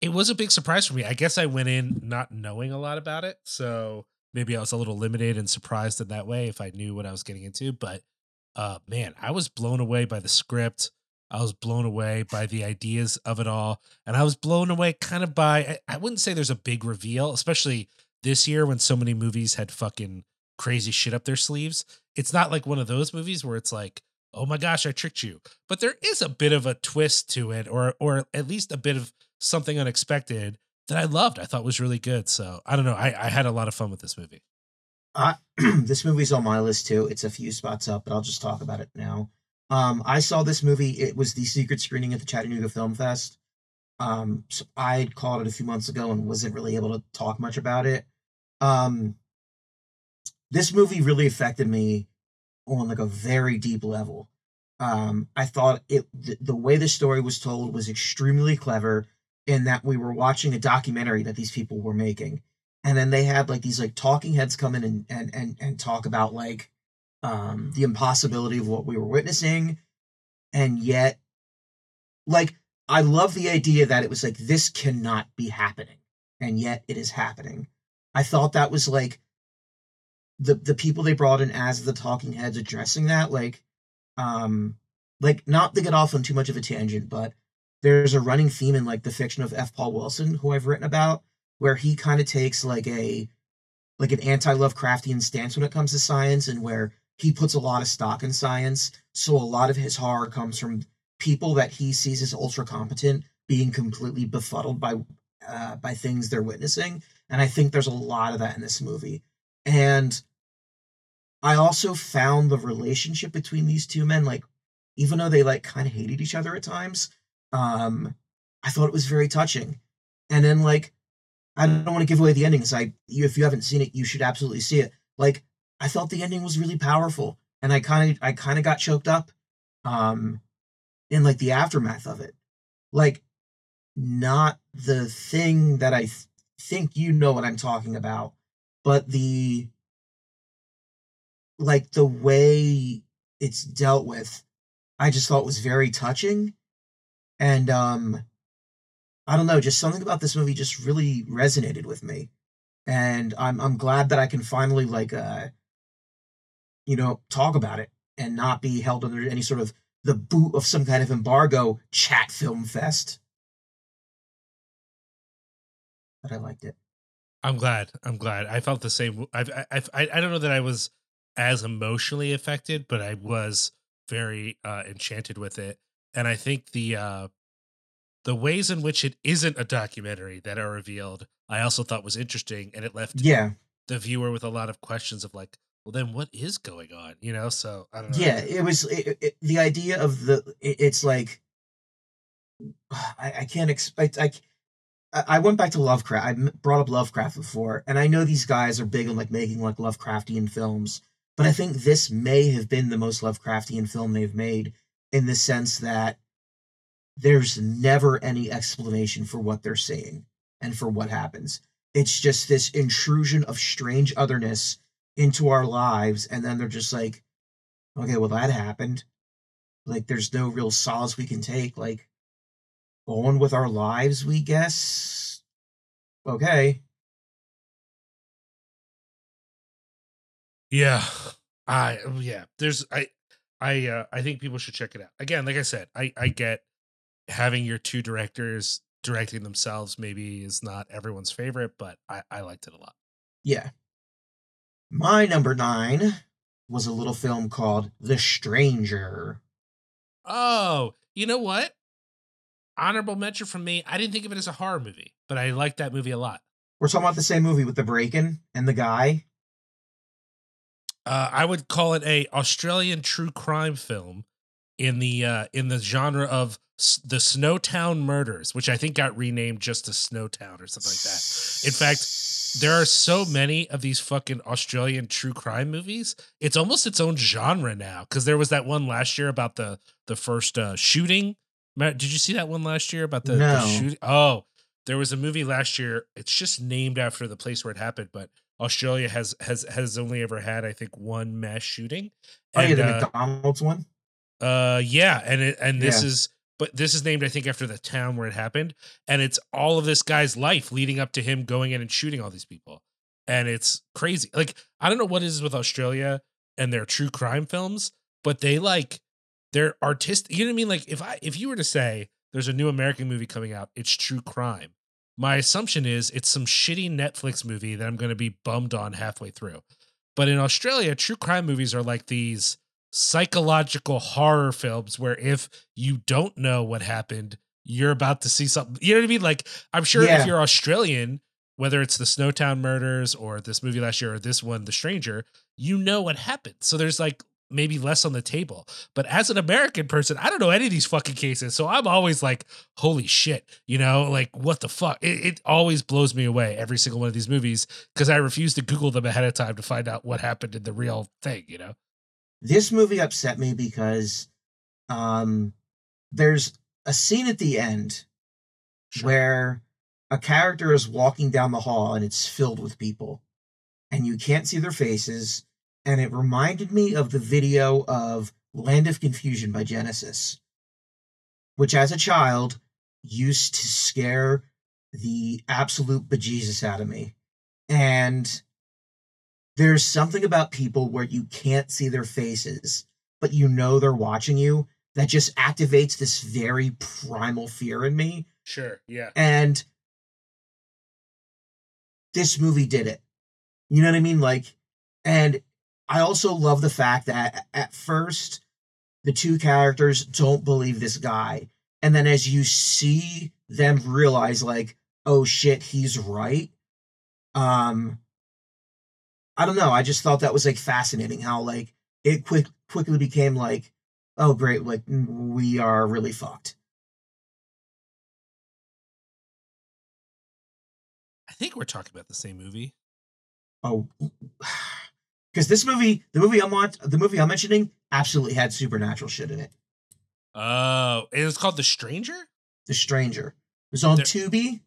it was a big surprise for me. I guess I went in not knowing a lot about it, so maybe I was a little limited and surprised in that way if I knew what I was getting into, but uh man, I was blown away by the script. I was blown away by the ideas of it all, and I was blown away kind of by I, wouldn't say there's a big reveal, especially this year when so many movies had fucking crazy shit up their sleeves. It's not like one of those movies where it's like, oh my gosh, I tricked you. But there is a bit of a twist to it, or or at least a bit of something unexpected that I loved. I thought was really good. So I don't know. I, I had a lot of fun with this movie. I, this movie's on my list too. It's a few spots up, but I'll just talk about it now. Um, I saw this movie. It was the secret screening at the Chattanooga Film Fest. Um, so I called it a few months ago and wasn't really able to talk much about it. Um, this movie really affected me on like a very deep level. Um, I thought it th- the way the story was told was extremely clever in that we were watching a documentary that these people were making and then they had like these like talking heads come in and and and, and talk about like um the impossibility of what we were witnessing. And yet like i love the idea that it was like this cannot be happening and yet it is happening. I thought that was like the the people they brought in as the talking heads addressing that like um like not to get off on too much of a tangent but there's a running theme in like the fiction of f. Paul wilson who i've written about where he kind of takes like a like an anti-Lovecraftian stance when it comes to science and where he puts a lot of stock in science. So a lot of his horror comes from people that he sees as ultra competent being completely befuddled by uh, by things they're witnessing. And I think there's a lot of that in this movie. And I also found the relationship between these two men, like, even though they like kind of hated each other at times, um, I thought it was very touching. And then like I don't want to give away the ending I, you, if you haven't seen it, you should absolutely see it. Like, I felt the ending was really powerful, and I kind of, I kind of got choked up, um, in like the aftermath of it. Like, not the thing that I th- think you know what I'm talking about, but the, like the way it's dealt with, I just thought was very touching, and um, I don't know, just something about this movie just really resonated with me. And I'm I'm glad that I can finally like uh you know, talk about it and not be held under any sort of the boot of some kind of embargo chat film fest. But I liked it. I'm glad. I'm glad. I felt the same. I've, I, I, I don't know that I was as emotionally affected, but I was very uh, enchanted with it. And I think the uh, the ways in which it isn't a documentary that are revealed, I also thought was interesting, and it left Yeah, the viewer with a lot of questions of like, well, then what is going on? You know. So I don't know. yeah. It was it, it, the idea of the. It, it's like I, I can't expect. I I I went back to Lovecraft. I brought up Lovecraft before, and I know these guys are big on like making like Lovecraftian films, but I think this may have been the most Lovecraftian film they've made in the sense that there's never any explanation for what they're saying and for what happens. It's just this intrusion of strange otherness into our lives, and then they're just like, okay, well, that happened. Like, there's no real solace we can take. Like, go on with our lives, we guess. Okay. Yeah. I yeah. There's I I uh I think people should check it out. Again, like I said, I I get having your two directors directing themselves maybe is not everyone's favorite, but I I liked it a lot. Yeah. My number nine was a little film called The Stranger. Oh, you know what? Honorable mention from me. I didn't think of it as a horror movie, but I liked that movie a lot. We're talking about the same movie with the break-in and the guy. Uh, I would call it a Australian true crime film in the uh, in the genre of the Snowtown Murders, which I think got renamed just to Snowtown or something like that. In fact, There are so many of these fucking Australian true crime movies. It's almost its own genre now. Because there was that one last year about the the first uh, shooting. Did you see that one last year about the, the shooting? Oh, there was a movie last year. It's just named after the place where it happened, but Australia has has has only ever had, I think, one mass shooting. Oh yeah, the uh, McDonald's one. uh yeah, and it and this Yeah. is but this is named I think after the town where it happened and it's all of this guy's life leading up to him going in and shooting all these people. And it's crazy. Like I don't know what is with Australia and their true crime films, but they like they're artistic. You know what I mean? Like if I if you were to say there's a new American movie coming out, it's true crime. My assumption is it's some shitty Netflix movie that I'm going to be bummed on halfway through. But in Australia, true crime movies are like these psychological horror films where if you don't know what happened, you're about to see something. You know what I mean? Like, I'm sure Yeah. if you're Australian, whether it's the Snowtown murders or this movie last year or this one, The Stranger, you know what happened. So there's like maybe less on the table. But as an American person, I don't know any of these fucking cases. So I'm always like, holy shit, you know, like what the fuck? It, it always blows me away, every single one of these movies, because I refuse to Google them ahead of time to find out what happened in the real thing, you know? This movie upset me because um there's a scene at the end where a character is walking down the hall and it's filled with people and you can't see their faces and it reminded me of the video of Land of Confusion by Genesis which as a child used to scare the absolute bejesus out of me. And there's something about people where you can't see their faces but you know they're watching you that just activates this very primal fear in me Sure. Yeah. and this movie did it. You know what I mean? Like, and I also love the fact that at first the two characters don't believe this guy. And then as you see them realize, like, oh shit, he's right. Um, I don't know. I just thought that was like fascinating how like it quick quickly became like, oh great, like mm, we are really fucked. I think we're talking about the same movie. Oh, because this movie, the movie I'm on, the movie I'm mentioning, absolutely had supernatural shit in it. Oh, it was called The Stranger? The Stranger it was on There- Tubi.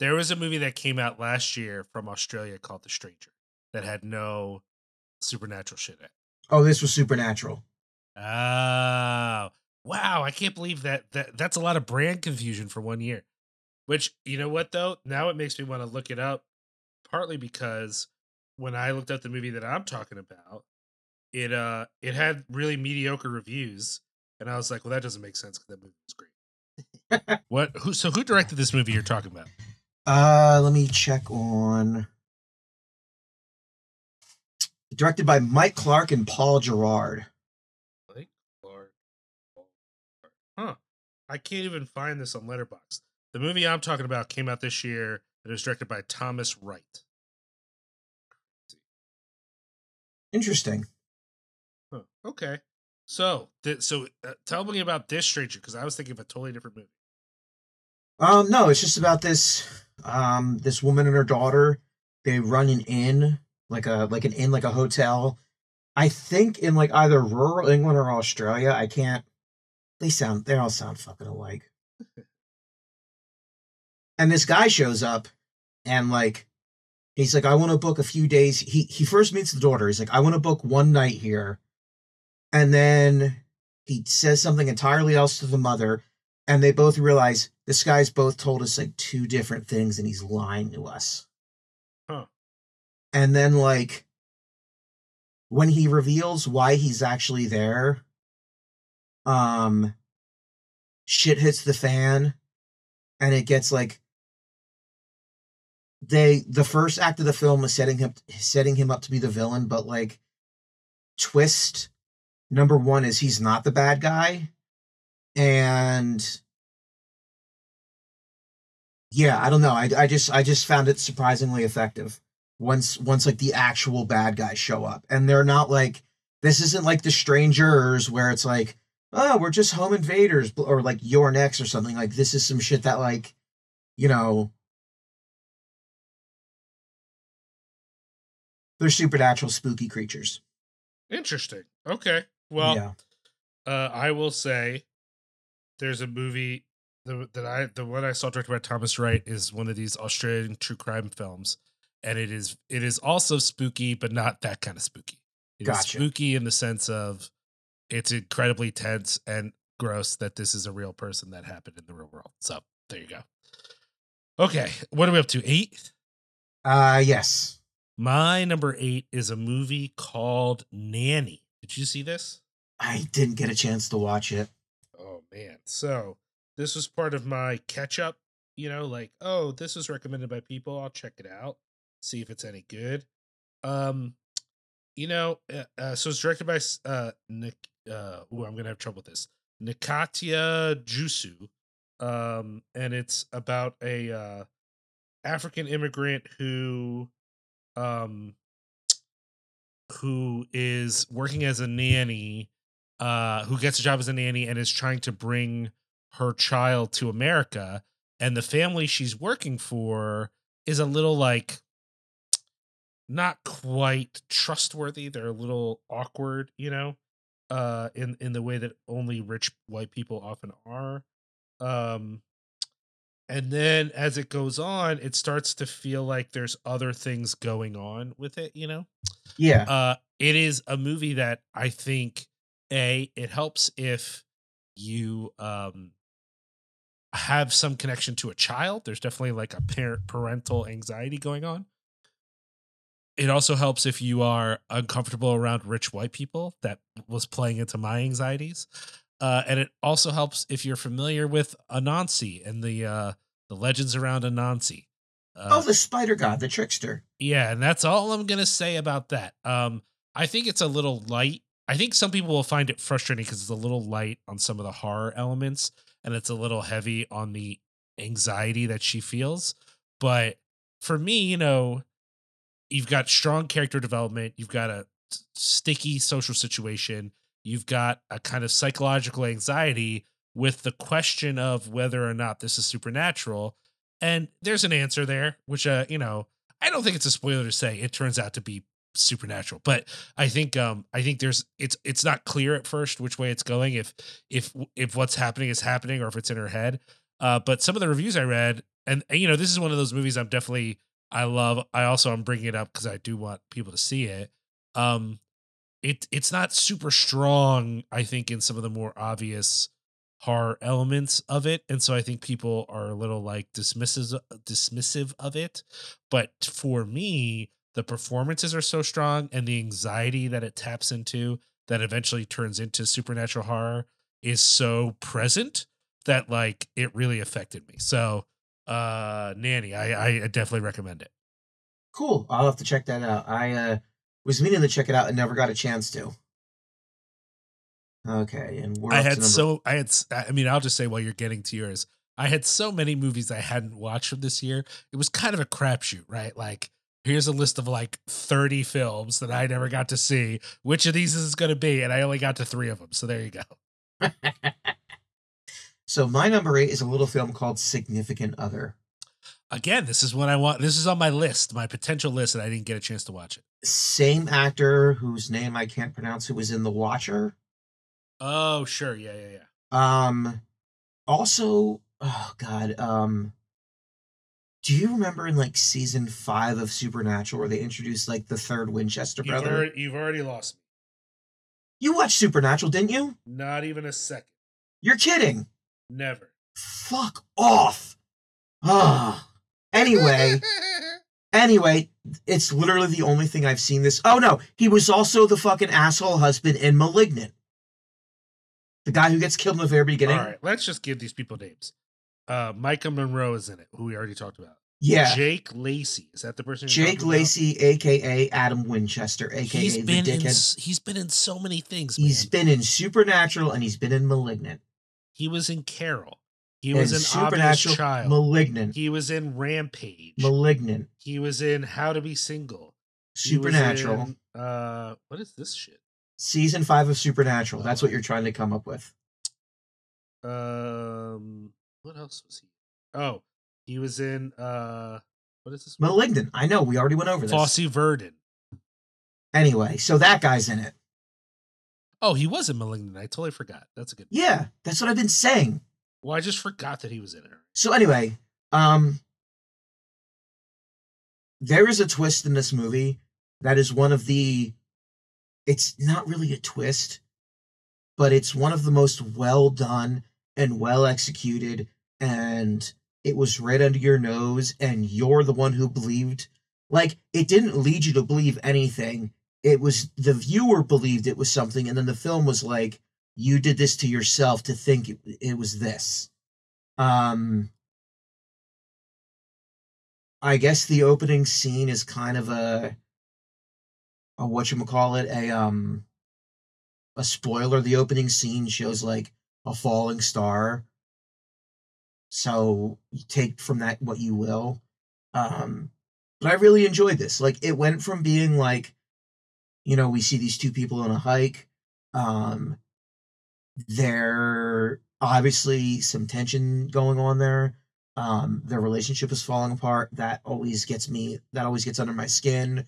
There was a movie that came out last year from Australia called The Stranger that had no supernatural shit in it. Oh, this was supernatural. Oh, wow. I can't believe that, that that's a lot of brand confusion for one year. Which, you know what, though? Now it makes me want to look it up, partly because when I looked up the movie that I'm talking about, it uh it had really mediocre reviews and I was like, well, that doesn't make sense because that movie was great. what? Who? So who directed this movie you're talking about? Uh, let me check on. Directed by Mike Clark and Paul Gerard. Mike Clark. Huh. I can't even find this on Letterboxd. The movie I'm talking about came out this year. It was directed by Thomas Wright. Interesting. Huh. Okay. So, th- so uh, tell me about this stranger because I was thinking of a totally different movie. Um, no, it's just about this um this woman and her daughter. They run an inn, like a like an inn, like a hotel. I think in like either rural England or Australia. I can't. They sound. They all sound fucking alike. and this guy shows up, and like, he's like, I want to book a few days. He he first meets the daughter. He's like, I want to book one night here, and then he says something entirely else to the mother and they both realize this guy's both told us like two different things and he's lying to us. Huh. And then like when he reveals why he's actually there, um shit hits the fan and it gets like they the first act of the film is setting him setting him up to be the villain, but like twist number one is he's not the bad guy and yeah i don't know. I, I just i just found it surprisingly effective once once like the actual bad guys show up. And they're not like this isn't like the strangers where it's like oh we're just home invaders or like your next or something. Like this is some shit that like you know they're supernatural spooky creatures. Interesting. Okay. Well, yeah. uh, I will say there's a movie that I the one I saw directed by Thomas Wright is one of these Australian true crime films, and it is it is also spooky, but not that kind of spooky. It is Gotcha. spooky in the sense of it's incredibly tense and gross that this is a real person that happened in the real world. So there you go. Okay, what are we up to? Eight. uh yes My number eight is a movie called Nanny. Did you see this? i didn't get a chance to watch it Oh man. So this was part of my catch up, you know, like, oh, this was recommended by people. I'll check it out, see if it's any good. Um, you know, uh, uh, so it's directed by uh Nick uh ooh, I'm gonna have trouble with this. Nikatia Jusu. Um, and it's about a uh African immigrant who um who is working as a nanny uh, who gets a job as a nanny and is trying to bring her child to America. And the family she's working for is a little like not quite trustworthy. They're a little awkward, you know, uh, in in the way that only rich white people often are. Um, and then as it goes on, it starts to feel like there's other things going on with it, you know. yeah Uh, it is a movie that I think a it helps if you um have some connection to a child. There's definitely like a parent parental anxiety going on. It also helps if you are uncomfortable around rich white people. That was playing into my anxieties. Uh, and it also helps if you're familiar with Anansi and the uh, the legends around Anansi. Uh, oh the spider god the trickster yeah, and that's all I'm gonna say about that. Um, I think it's a little light. I think some people will find it frustrating because it's a little light on some of the horror elements, and it's a little heavy on the anxiety that she feels. But for me, you know, you've got strong character development. You've got a sticky social situation. You've got a kind of psychological anxiety with the question of whether or not this is supernatural. And there's an answer there, which, uh, you know, I don't think it's a spoiler to say it turns out to be supernatural but i think um i think there's it's it's not clear at first which way it's going if if if what's happening is happening or if it's in her head uh but some of the reviews i read and, and you know this is one of those movies i'm definitely i love i also i'm bringing it up because i do want people to see it um it it's not super strong i think in some of the more obvious horror elements of it and so i think people are a little like dismissive dismissive of it but for me the performances are so strong and the anxiety that it taps into that eventually turns into supernatural horror is so present that like it really affected me. So uh Nanny, I I definitely recommend it. Cool. I'll have to check that out. I uh was meaning to check it out and never got a chance to. Okay, and we're I had number- so I had I mean I'll just say while you're getting to yours, I had so many movies I hadn't watched from this year. It was kind of a crapshoot, right? Like here's a list of like 30 films that I never got to see. Which of these is going to be? And I only got to 3 of them. So there you go. So my number eight is a little film called Significant Other. Again, this is what I want. This is on my list, my potential list and I didn't get a chance to watch it. Same actor whose name I can't pronounce who was in The Watcher. Oh, sure. Yeah, yeah, yeah. Um also oh god, um do you remember in like season five of Supernatural where they introduced like the third Winchester You've brother? already, you've already lost me. You watched Supernatural, didn't you? Not even a second. You're kidding. Never. Fuck off. Ah. Anyway, anyway, it's literally the only thing I've seen this. Oh no, he was also the fucking asshole husband in Malignant. The guy who gets killed in the very beginning. All right, let's just give these people names. Uh, Maika Monroe is in it, who we already talked about. Yeah. Jake Lacy is that the person? you're Jake talking about? Lacy, aka Adam Winchester, aka He's the been in. dickhead. s- He's been in so many things. He's been in Supernatural and he's been in Malignant. He was in Carol. He was in Supernatural, Child. Malignant, he was in Rampage. Malignant, he was in How to Be Single. Supernatural. in, uh, what is this shit? Season five of Supernatural. That's what you're trying to come up with. Um, what else was he? Oh, he was in uh, what is this? Malignant. I know. We already went over this. Fosse Verdon. Anyway, so that guy's in it. Oh, he was in Malignant. I totally forgot. That's a good. Yeah, that's what I've been saying. Well, I just forgot that he was in it. So anyway, um there is a twist in this movie that is one of the it's not really a twist, but it's one of the most well done and well executed and it was right under your nose and you're the one who believed like it didn't lead you to believe anything. It was the viewer believed it was something and then the film was like you did this to yourself to think it, it was this. Um, I guess the opening scene is kind of a, a what you call it a um, a spoiler. The opening scene shows like a falling star. So you take from that what you will. Um, but I really enjoyed this. Like it went from being like, you know, we see these two people on a hike. Um, there obviously some tension going on there. Um, their relationship is falling apart. That always gets me. That always gets under my skin.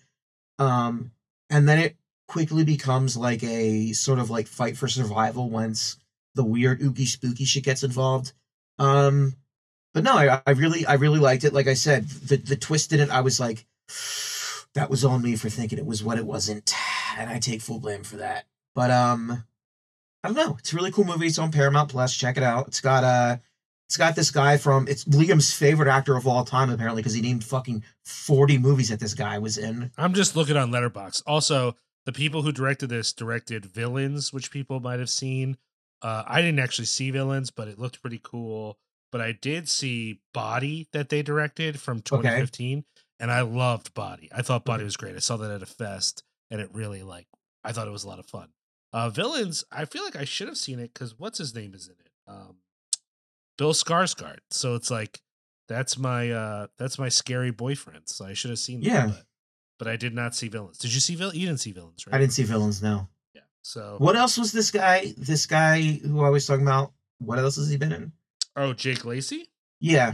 Um, and then it quickly becomes like a sort of like fight for survival once the weird ooky spooky shit gets involved. Um, but no, I, I really, I really liked it. Like I said, the the twist in it, I was like, that was on me for thinking it was what it wasn't, and I take full blame for that. But um, I don't know. It's a really cool movie. It's on Paramount Plus. Check it out. It's got uh it's got this guy from it's Liam's favorite actor of all time apparently because he named fucking 40 movies that this guy was in. I'm just looking on Letterboxd. Also, the people who directed this directed Villains, which people might have seen. Uh, I didn't actually see Villains, but it looked pretty cool. But I did see Body that they directed from 2015, and I loved Body. I thought Body was great. I saw that at a fest, and it really like I thought it was a lot of fun. Uh, Villains, I feel like I should have seen it because what's his name is in it? Um, Bill Skarsgård. So it's like that's my uh that's my scary boyfriend. So I should have seen that. Yeah. But, but I did not see Villains. Did you see Villains? You didn't see Villains, right? I didn't see villains No. Yeah. So What else was this guy this guy who I was talking about? What else has he been in? oh Jake Lacy. Yeah.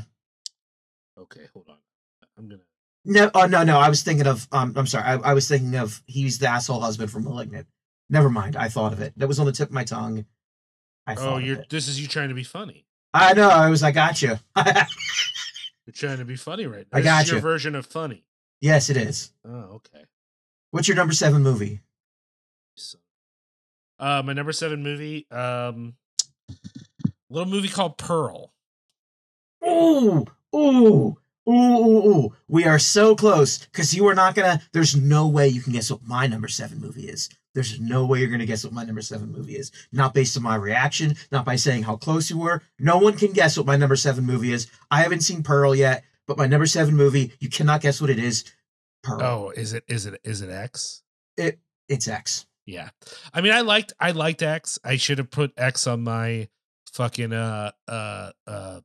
Okay, hold on. I'm gonna. No oh no no, I was thinking of um I'm sorry. I, I was thinking of he's the asshole husband from Malignant. Never mind. I thought of it. That was on the tip of my tongue. I Oh, you're. This is you trying to be funny. I know. I was I got you. You're trying to be funny right now. I This is gotcha. your version of funny. yes, it is. Oh, okay. What's your number seven movie? Uh, my number seven movie, um, little movie called Pearl. Ooh, ooh, ooh, ooh, ooh. We are so close because you are not gonna. There's no way you can guess what my number seven movie is. there's no way you're to guess what my number seven movie is. Not based on my reaction, not by saying how close you were. No one can guess what my number seven movie is. I haven't seen Pearl yet, but my number seven movie, you cannot guess what it is. Pearl. Oh, is it is it is it X? It it's X. Yeah. I mean, I liked I liked X. I should have put X on my fucking uh uh uh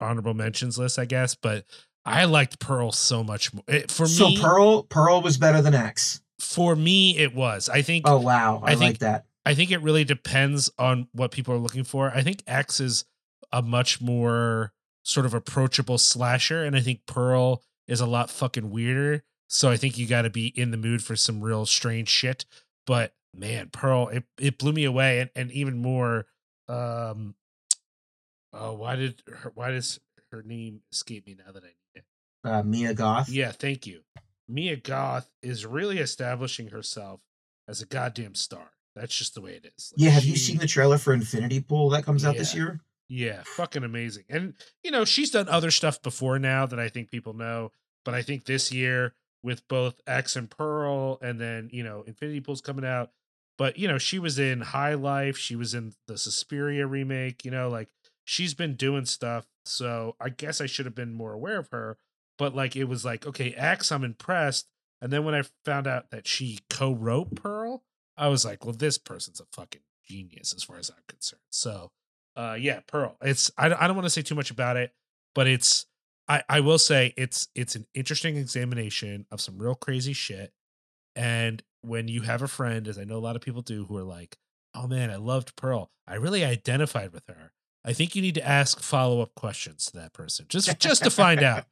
honorable mentions list, I guess, but I liked Pearl so much more. It, for me so me, Pearl Pearl was better than X. for me, it was. I think Oh wow, I, I like think- that. I think it really depends on what people are looking for. I think X is a much more sort of approachable slasher, and I think Pearl is a lot fucking weirder. So I think you got to be in the mood for some real strange shit. But man, Pearl, it, it blew me away, and, and even more. Um, oh, why did her? Why does her name escape me now that I need it? Uh, Mia Goth. Yeah, thank you. Mia Goth is really establishing herself as a goddamn star. That's just the way it is. Like, Yeah, have you seen the trailer for Infinity Pool that comes out this year? Yeah, fucking amazing. And you know, she's done other stuff before now that I think people know, but I think this year with both X and Pearl and then, you know, Infinity Pool's coming out, but you know, she was in High Life, she was in the Suspiria remake, you know, like she's been doing stuff. So, I guess I should have been more aware of her, but like it was like, okay, X, I'm impressed. And then when I found out that she co-wrote Pearl, I was like, well, this person's a fucking genius as far as I'm concerned. So, uh yeah pearl it's i, I don't want to say too much about it but it's i i will say it's it's an interesting examination of some real crazy shit and when you have a friend as i know a lot of people do who are like oh man i loved pearl i really identified with her i think you need to ask follow-up questions to that person just just to find out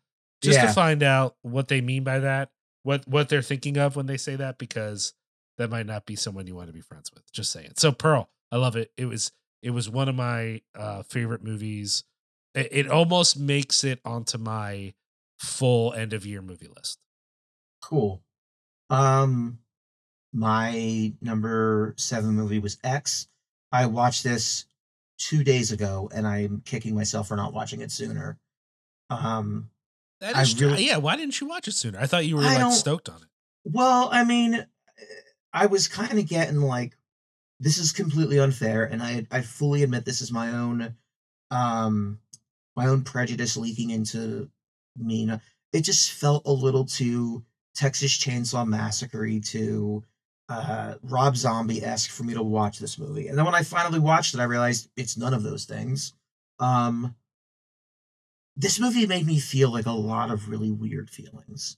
just Yeah. to find out what they mean by that what what they're thinking of when they say that because that might not be someone you want to be friends with just saying so pearl i love it it was it was one of my uh, favorite movies. It, it almost makes it onto my full end of year movie list. Cool. Um, my number seven movie was X. I watched this two days ago, and I'm kicking myself for not watching it sooner. Um, That is really- yeah. Why didn't you watch it sooner? I thought you were I like stoked on it. well, I mean, I was kind of getting like, this is completely unfair, and I I fully admit this is my own, um, my own prejudice leaking into me. It just felt a little too Texas Chainsaw Massacre to uh, Rob Zombie esque for me to watch this movie. And then when I finally watched it, I realized it's none of those things. Um, this movie made me feel like a lot of really weird feelings.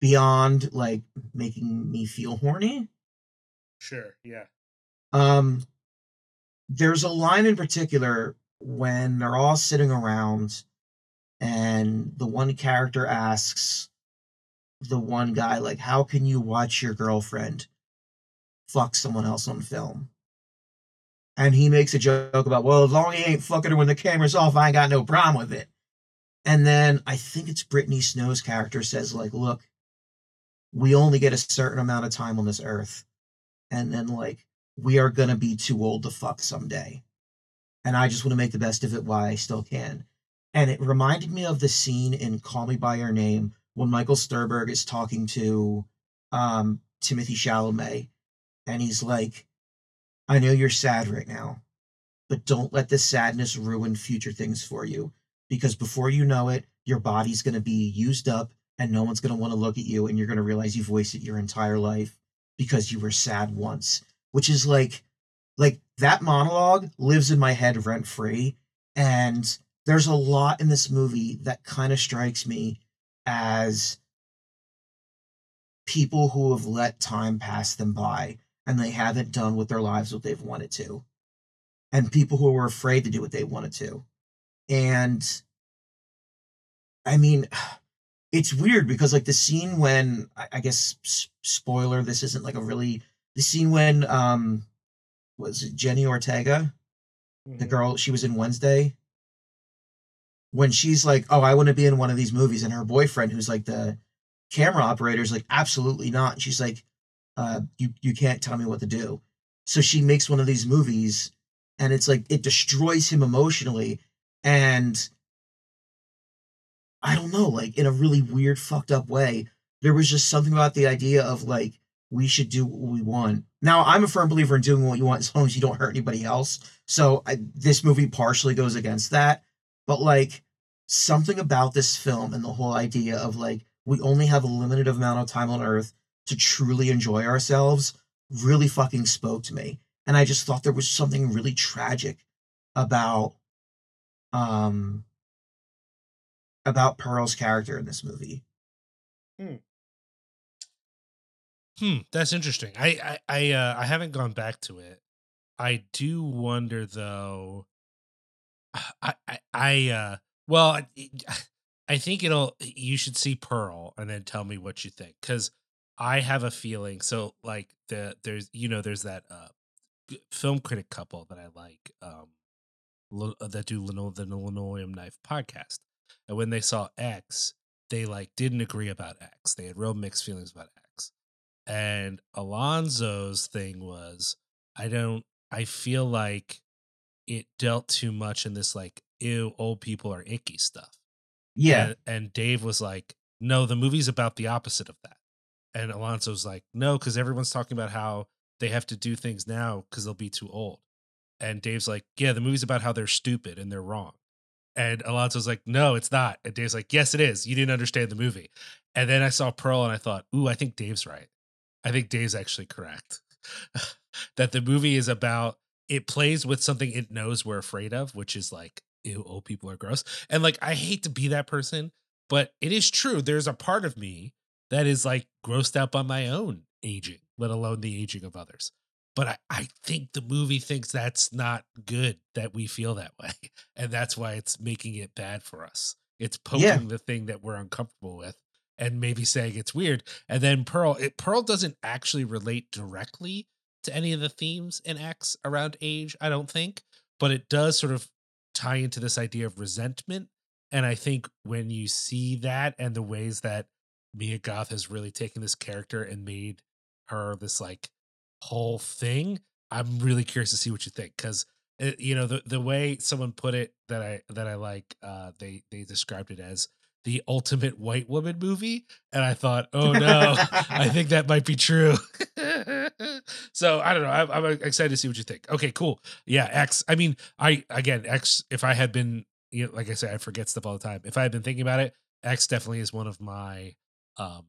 Beyond like making me feel horny. Sure. Yeah. Um, there's a line in particular when they're all sitting around and the one character asks the one guy like how can you watch your girlfriend fuck someone else on film? And he makes a joke about well as long as he ain't fucking her when the camera's off i ain't got no problem with it. And then i think it's brittany snow's character says like look we only get a certain amount of time on this earth and then like we are gonna be too old to fuck someday. And i just want to make the best of it while i still can. And it reminded me of the scene in call me by your name when Michael Stuhlbarg is talking to um Timothée Chalamet and he's like i know you're sad right now but don't let this sadness ruin future things for you because before you know it your body's going to be used up and no one's going to want to look at you and you're going to realize you've wasted your entire life because you were sad once which is like like that monologue lives in my head rent free and there's a lot in this movie that kind of strikes me as people who have let time pass them by and they haven't done with their lives what they've wanted to. And people who were afraid to do what they wanted to. And i mean it's weird because like the scene when I, guess spoiler this isn't like a really the scene when um was it Jenna Ortega? The girl she was in Wednesday when she's like oh I want to be in one of these movies and her boyfriend who's like the camera operator is like absolutely not and she's like uh you you can't tell me what to do so she makes one of these movies and it's like it destroys him emotionally and I don't know, like in a really weird, fucked up way. There was just something about the idea of like we should do what we want. Now, I'm a firm believer in doing what you want as long as you don't hurt anybody else. So I, this movie partially goes against that. But like something about this film and the whole idea of like we only have a limited amount of time on Earth to truly enjoy ourselves really fucking spoke to me. And I just thought there was something really tragic about um about Pearl's character in this movie. Hmm, hmm that's interesting. I I I, uh, I haven't gone back to it. I do wonder though. I I, I uh well I, think it'll you should see Pearl and then tell me what you think cuz I have a feeling so like the there's you know there's that uh film critic couple that I like um uh, that do lino- the linoleum knife podcast and when they saw X they like didn't agree about X they had real mixed feelings about X and Alonso's thing was I don't I feel like it dealt too much in this like ew old people are icky stuff Yeah. and, and Dave was like, no, the movie's about the opposite of that. And Alonso's like, no, because everyone's talking about how they have to do things now because they'll be too old. And Dave's like, yeah, the movie's about how they're stupid and they're wrong. And Alonso's like, no, it's not. And Dave's like, yes, it is. You didn't understand the movie. And then I saw Pearl and I thought, ooh, I think Dave's right. I think Dave's actually correct. that the movie is about it plays with something it knows we're afraid of, which is like, ew, old people are gross. And like, I hate to be that person, but it is true. There's a part of me that is like grossed out by my own aging, let alone the aging of others. But I, I think the movie thinks that's not good that we feel that way. And that's why it's making it bad for us. It's poking Yeah. the thing that we're uncomfortable with and maybe saying it's weird. And then Pearl, it, Pearl doesn't actually relate directly to any of the themes in X around age, I don't think, but it does sort of tie into this idea of resentment. And I think when you see that and the ways that Mia Goth has really taken this character and made her this like whole thing, I'm really curious to see what you think because you know the the way someone put it that I that I like uh they they described it as the ultimate white woman movie and I thought oh no I think that might be true. so I don't know. I'm, I'm excited to see what you think. Okay, cool. Yeah, X. I mean, I again X. If I had been, you know, like I said, I forget stuff all the time. If I had been thinking about it, X definitely is one of my um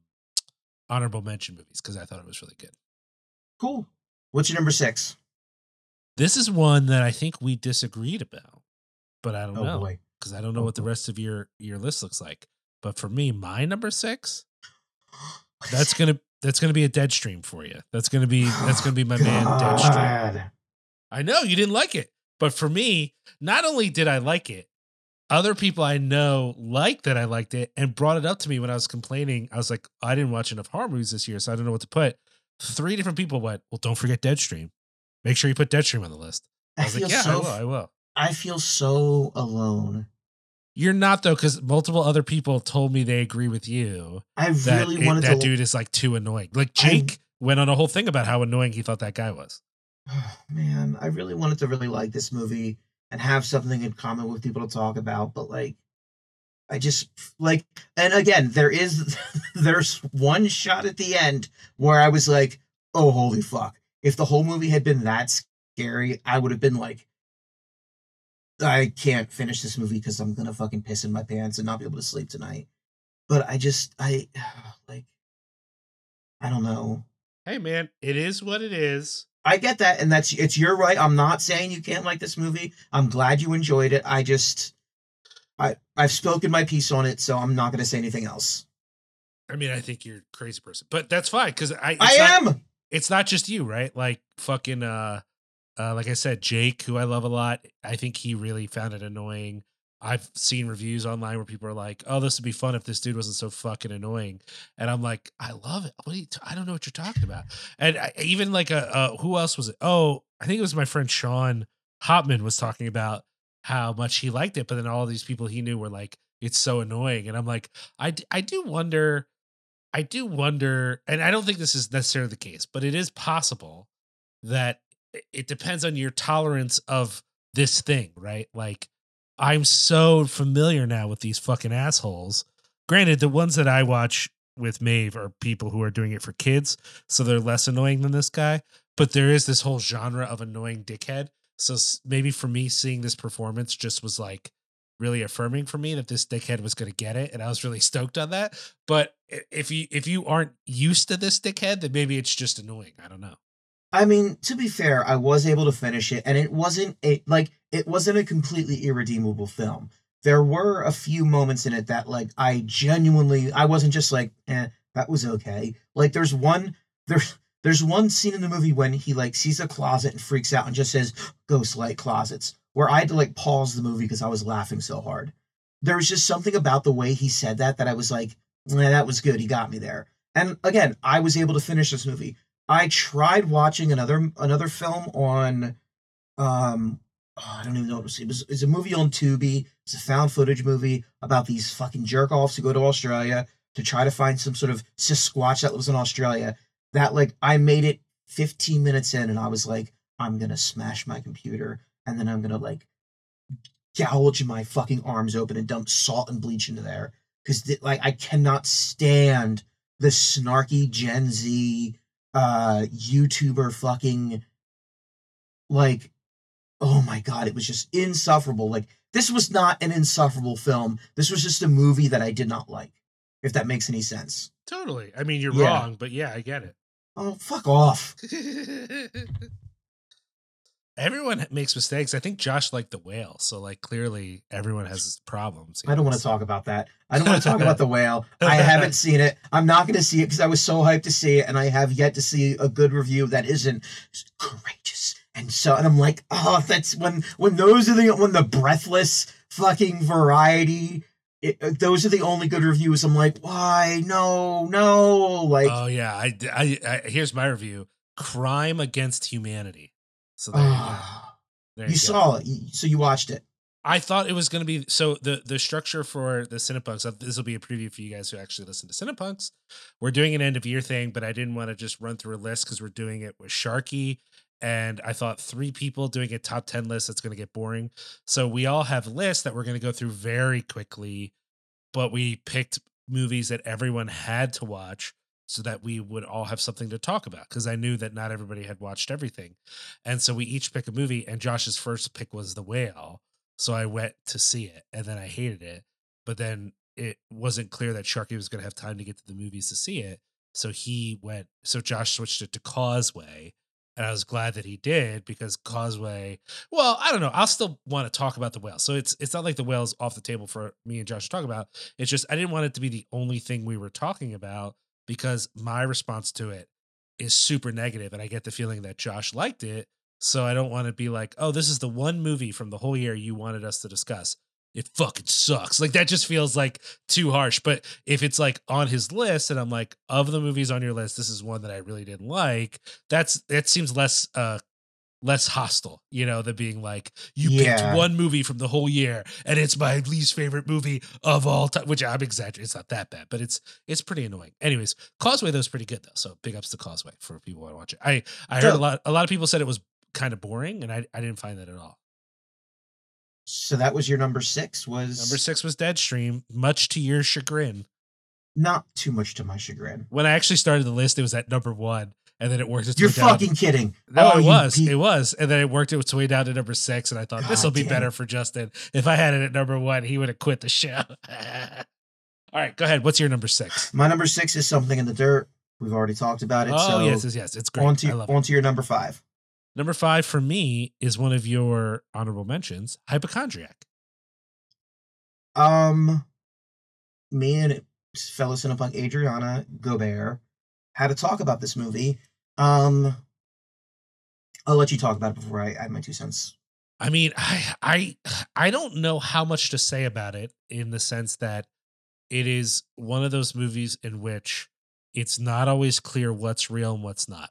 honorable mention movies because I thought it was really good. cool. What's your number six? This is one that I think we disagreed about, but I don't Oh know boy. Because I don't know what the rest of your your list looks like. But for me, my number six, that's gonna that's gonna be a Deadstream for you. That's gonna be that's gonna be my man Deadstream. I know you didn't like it, but for me, not only did I like it, other people I know liked that I liked it and brought it up to me when I was complaining. I was like, I didn't watch enough horror movies this year, so I don't know what to put. Three different people went, Well, don't forget Deadstream. Make sure you put Deadstream on the list. I I was like, Yeah, I will. I will. I feel so alone. You're not though, because multiple other people told me they agree with you I that really it- wanted that to. dude is like too annoying. Like I- Jake went on a whole thing about how annoying he thought that guy was. man, I really wanted to really like this movie and have something in common with people to talk about, but like I just like and again, there is there's one shot at the end where I was like, "Oh holy fuck." If the whole movie had been that scary, I would have been like I can't finish this movie cuz I'm to fucking piss in my pants and not be able to sleep tonight. But I just I like I don't know. Hey man, it is what it is. I get that, and that's it's your right. I'm not saying you can't like this movie. I'm glad you enjoyed it. I just, I I've spoken my piece on it, so I'm not going to say anything else. I mean, I think you're a crazy person, but that's fine because I I not, am. It's not just you, right? Like fucking uh, uh, like I said, Jake, who I love a lot. I think he really found it annoying. I've seen reviews online where people are like, "Oh, this would be fun if this dude wasn't so fucking annoying," and I'm like, "I love it. What are you? T- I don't know what you're talking about." And I, even like a uh, who else was it? Oh, I think it was my friend Sean Hopman was talking about how much he liked it, but then all these people he knew were like, "It's so annoying," and I'm like, I I do wonder. I do wonder, and I don't think this is necessarily the case, but it is possible that it- depends on your tolerance of this thing, right? Like, I'm so familiar now with these fucking assholes. Granted, the ones that I watch with Maeve are people who are doing it for kids, so they're less annoying than this guy. But there is this whole genre of annoying dickhead. So maybe for me, seeing this performance just was like really affirming for me that this dickhead was going to get it, and I was really stoked on that. But if you if you aren't used to this dickhead, then maybe it's just annoying. I don't know. I mean, to be fair, I was able to finish it, and it wasn't a like it wasn't a completely irredeemable film. There were a few moments in it that like I genuinely I wasn't just like, eh, that was okay. Like there's one there's there's one scene in the movie when he like sees a closet and freaks out and just says ghost light closets, where I had to like pause the movie because I was laughing so hard. There was just something about the way he said that that I was like, eh, that was good. He got me there. And again, I was able to finish this movie. I tried watching another another film on um oh, I don't even know what it was. It was it's a movie on Tubi. It's a found footage movie about these fucking jerk offs who go to Australia to try to find some sort of Sasquatch that lives in Australia. That like I made it 15 minutes in and I was like, I'm gonna smash my computer and then I'm gonna like gouge my fucking arms open and dump salt and bleach into there. Cause th- like I cannot stand the snarky Gen Z uh YouTuber fucking like oh my god, it was just insufferable. Like this was not an insufferable film. This was just a movie that I did not like. If that makes any sense. Totally. I mean, you're Yeah. wrong, but yeah, I get it. Oh, fuck off. everyone makes mistakes. I think Josh liked the whale, so like clearly everyone has problems. I don't know, want to so- talk about that. I don't want to talk about the whale. I haven't seen it. I'm not going to see it because I was so hyped to see it, and I have yet to see a good review that isn't courageous. And so, and I'm like, oh, that's when when those are the when the breathless fucking variety. It, uh, those are the only good reviews. I'm like, why? No, no. Like, Oh yeah, I, I, I here's my review: Crime Against Humanity. So there you go. ah. There you go. saw it, so you watched it. I thought it was going to be so the the structure for the Cinepunx. uh, This will be a preview for you guys who actually listen to Cinepunx. We're doing an end of year thing, but I didn't want to just run through a list because we're doing it with Sharky, and I thought three people doing a top ten list that's going to get boring. So we all have lists that we're going to go through very quickly, but we picked movies that everyone had to watch so that we would all have something to talk about because I knew that not everybody had watched everything. And so we each pick a movie, and Josh's first pick was The Whale. So I went to see it and then I hated it. But then it wasn't clear that Sharky was going to have time to get to the movies to see it. So he went, so Josh switched it to Causeway. And I was glad that he did because Causeway, well, I don't know. I'll still want to talk about the whale. So it's it's not like the whale's off the table for me and Josh to talk about. It's just I didn't want it to be the only thing we were talking about because my response to it is super negative and I get the feeling that Josh liked it. So I don't want to be like, oh, this is the one movie from the whole year you wanted us to discuss. It fucking sucks. Like that just feels like too harsh. But if it's like on his list and I'm like, of the movies on your list, this is one that I really didn't like, that's that seems less uh less hostile, you know, than being like, you Yeah. picked one movie from the whole year and it's my least favorite movie of all time, which I'm exaggerating. It's not that bad, but it's it's pretty annoying. Anyways, Causeway though is pretty good though. So big ups to Causeway for people who want to watch it. I I heard a lot a lot of people said it was kind of boring, and I, I didn't find that at all. So that was your number six. Was Number six was Deadstream, much to your chagrin. not too much to my chagrin. When I actually started the list, it was at number one, and then it worked its You're way down. fucking kidding. No, Oh, it was. pe- It was. And then it worked its way down to number six. And I thought this will be better for Justin. If I had it at number one, he would have quit the show. All right, go ahead. What's your number six? My number six is something in the dirt. We've already talked about it. Oh, so yes, yes, yes. It's great. on to on to your number five. Number five for me is one of your honorable mentions, Hypochondriac. Um, me and fellow cinepunk Adriana Gobert had to talk about this movie. Um, I'll let you talk about it before I add my two cents. I mean, I I I don't know how much to say about it in the sense that it is one of those movies in which it's not always clear what's real and what's not.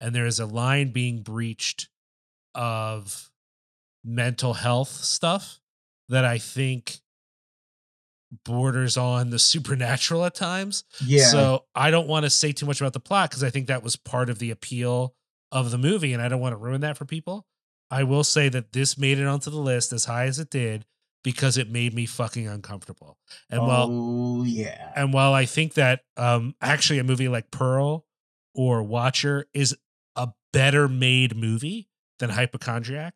And there is a line being breached of mental health stuff that I think borders on the supernatural at times. Yeah. So I don't want to say too much about the plot because I think that was part of the appeal of the movie, and I don't want to ruin that for people. I will say that this made it onto the list as high as it did because it made me fucking uncomfortable. And while oh yeah. and while I think that um actually a movie like Pearl or Watcher is a better made movie than Hypochondriac,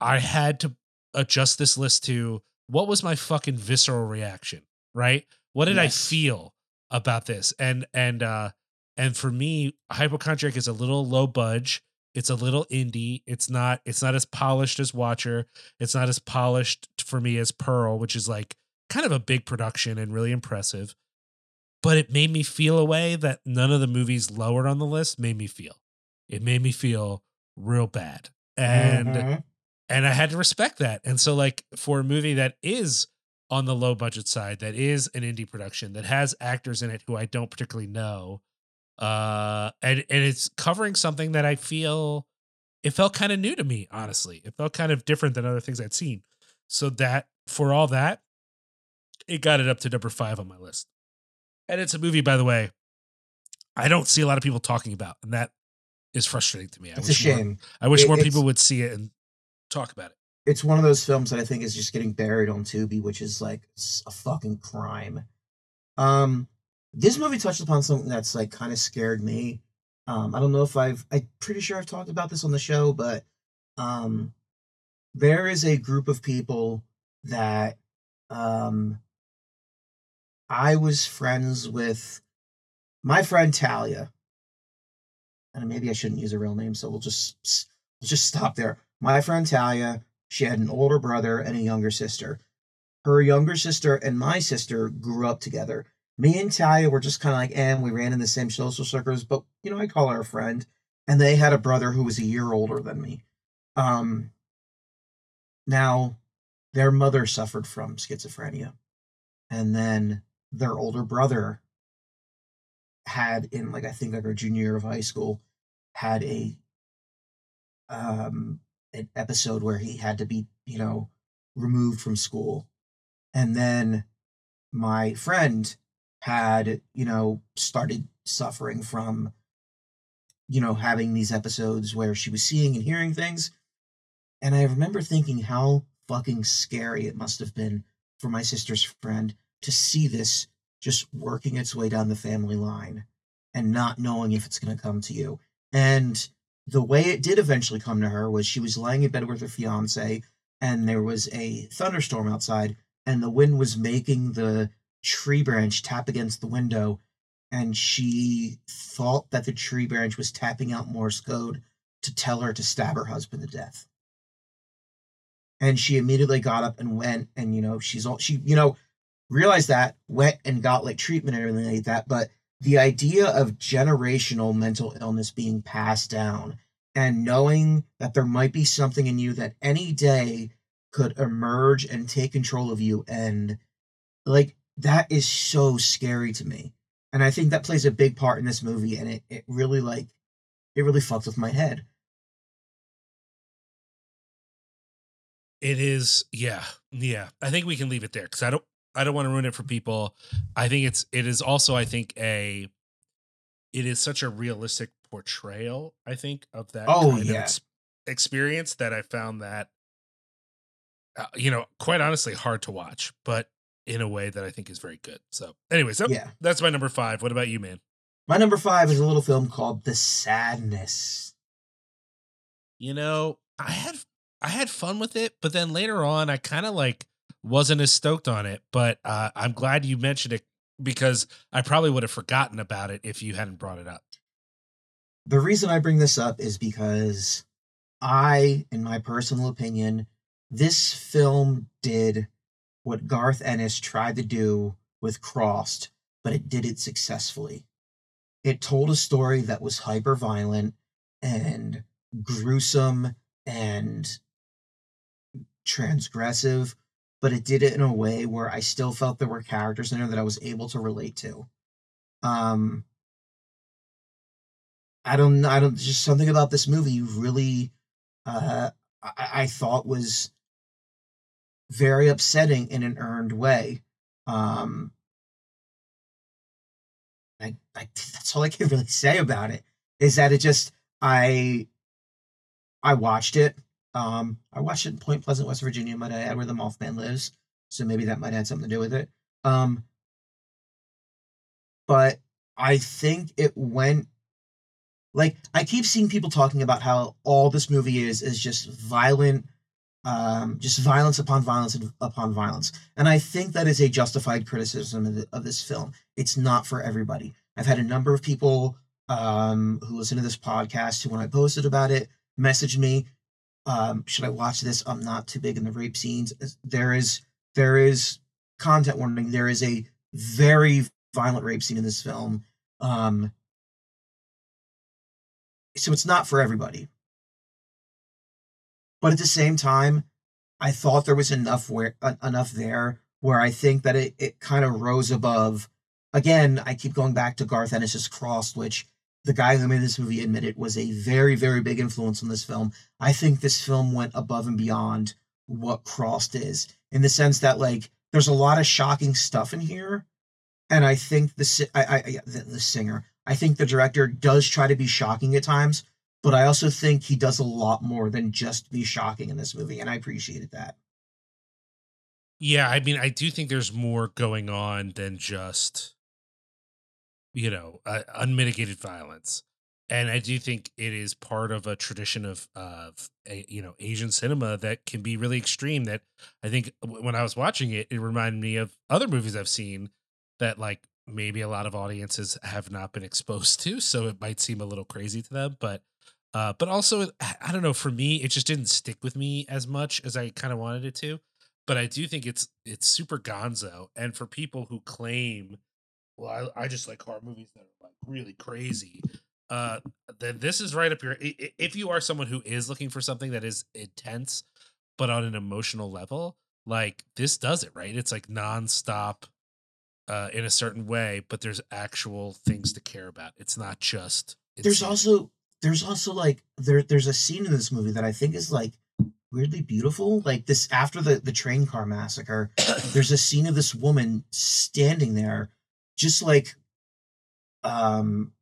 I had to adjust this list to what was my fucking visceral reaction, right? What did Yes. I feel about this? And and uh and for me, Hypochondriac is a little low budge. It's a little indie. It's not it's not as polished as Watcher. It's not as polished for me as Pearl, which is like kind of a big production and really impressive. But it made me feel a way that none of the movies lower on the list made me feel. It made me feel real bad. And Mhm. And I had to respect that. And so, like, for a movie that is on the low budget side, that is an indie production, that has actors in it who I don't particularly know, uh, and and it's covering something that I feel it felt kind of new to me. Honestly, it felt kind of different than other things I'd seen. So that for all that, it got it up to number five on my list. And it's a movie, by the way, I don't see a lot of people talking about, and that is frustrating to me. I it's a wish more- shame. I wish It- more people would see it and talk about it. It's one of those films that I think is just getting buried on Tubi, which is like a fucking crime. Um, this movie touched upon something that's like kind of scared me. Um, I don't know if I've. I'm pretty sure I've talked about this on the show, but um, there is a group of people that um, I was friends with. My friend Talia, and maybe I shouldn't use a real name, so we'll just we'll just stop there. My friend Talia, she had an older brother and a younger sister. Her younger sister and my sister grew up together. Me and Talia were just kind of like, and we ran in the same social circles, but you know, I call her a friend. And they had a brother who was a year older than me. Um, now, their mother suffered from schizophrenia, and then their older brother had in like I think like her junior year of high school had a um an episode where he had to be you know removed from school. And then my friend had you know started suffering from you know having these episodes where she was seeing and hearing things. And i remember thinking how fucking scary it must have been for my sister's friend to see this just working its way down the family line and not knowing if it's going to come to you. And the way it did eventually come to her was she was lying in bed with her fiance and there was a thunderstorm outside and the wind was making the tree branch tap against the window and she thought that the tree branch was tapping out morse code to tell her to stab her husband to death. And she immediately got up and went and you know she's all she you know realized that went and got like treatment and everything like that but the idea of generational mental illness being passed down and knowing that there might be something in you that any day could emerge and take control of you and like that is so scary to me and i think that plays a big part in this movie and it, it really like it really fucked with my head It is, yeah, yeah. I think we can leave it there because I don't, I don't want to ruin it for people. I think it's, it is also, I think a, it is such a realistic portrayal. I think of that. Oh, kind of ex- experience that I found that, uh, you know, quite honestly, hard to watch, but in a way that I think is very good. So, anyway, so yeah that's my number five. What about you, man? my number five is a little film called the sadness you know, I had I had fun with it, but then later on I kind of like wasn't as stoked on it, but uh I'm glad you mentioned it because I probably would have forgotten about it if you hadn't brought it up. The reason I bring this up is because I, in my personal opinion, this film did what Garth Ennis tried to do with Crossed, but it did it successfully. It told a story that was hyper violent and gruesome and transgressive, but it did it in a way where I still felt there were characters in there that I was able to relate to. Um, I don't. I don't. Just something about this movie really, uh, I, I thought was very upsetting in an earned way. Um, I, I that's all I can really say about it is that it just I I watched it Um, I watched it in Point Pleasant, West Virginia, might I add, where the Mothman lives. So maybe that might have something to do with it. Um, but I think it went like I keep seeing people talking about how all this movie is is just violent, um, just violence upon violence upon violence, and I think that is a justified criticism of, the, of this film. It's not for everybody. I've had a number of people um, who listen to this podcast who, when I posted about it, messaged me, um, "Should I watch this? I'm not too big in the rape scenes." There is there is content warning. There is a very violent rape scene in this film. Um, so it's not for everybody. But at the same time, I thought there was enough where uh, enough there where I think that it, it kind of rose above. Again, I keep going back to Garth Ennis's Crossed, which the guy who made this movie admitted was a very, very big influence on this film. I think this film went above and beyond what Crossed is in the sense that like there's a lot of shocking stuff in here, and I think the I, I the, the singer I think the director does try to be shocking at times, but I also think he does a lot more than just be shocking in this movie, and I appreciated that. Yeah, I mean, I do think there's more going on than just, you know, uh, unmitigated violence, and I do think it is part of a tradition of of a, you know Asian cinema that can be really extreme. That I think when I was watching it, it reminded me of other movies I've seen that like maybe a lot of audiences have not been exposed to so it might seem a little crazy to them but uh but also i don't know for me it just didn't stick with me as much as i kind of wanted it to but i do think it's it's super gonzo and for people who claim well i, I just like horror movies that are like really crazy uh then this is right up your if you are someone who is looking for something that is intense but on an emotional level like this does it right it's like nonstop uh, in a certain way, but there's actual things to care about. It's not just. There's also there's also like there there's a scene in this movie that I think is like weirdly beautiful. Like this after the the train car massacre, there's a scene of this woman standing there, just like, um,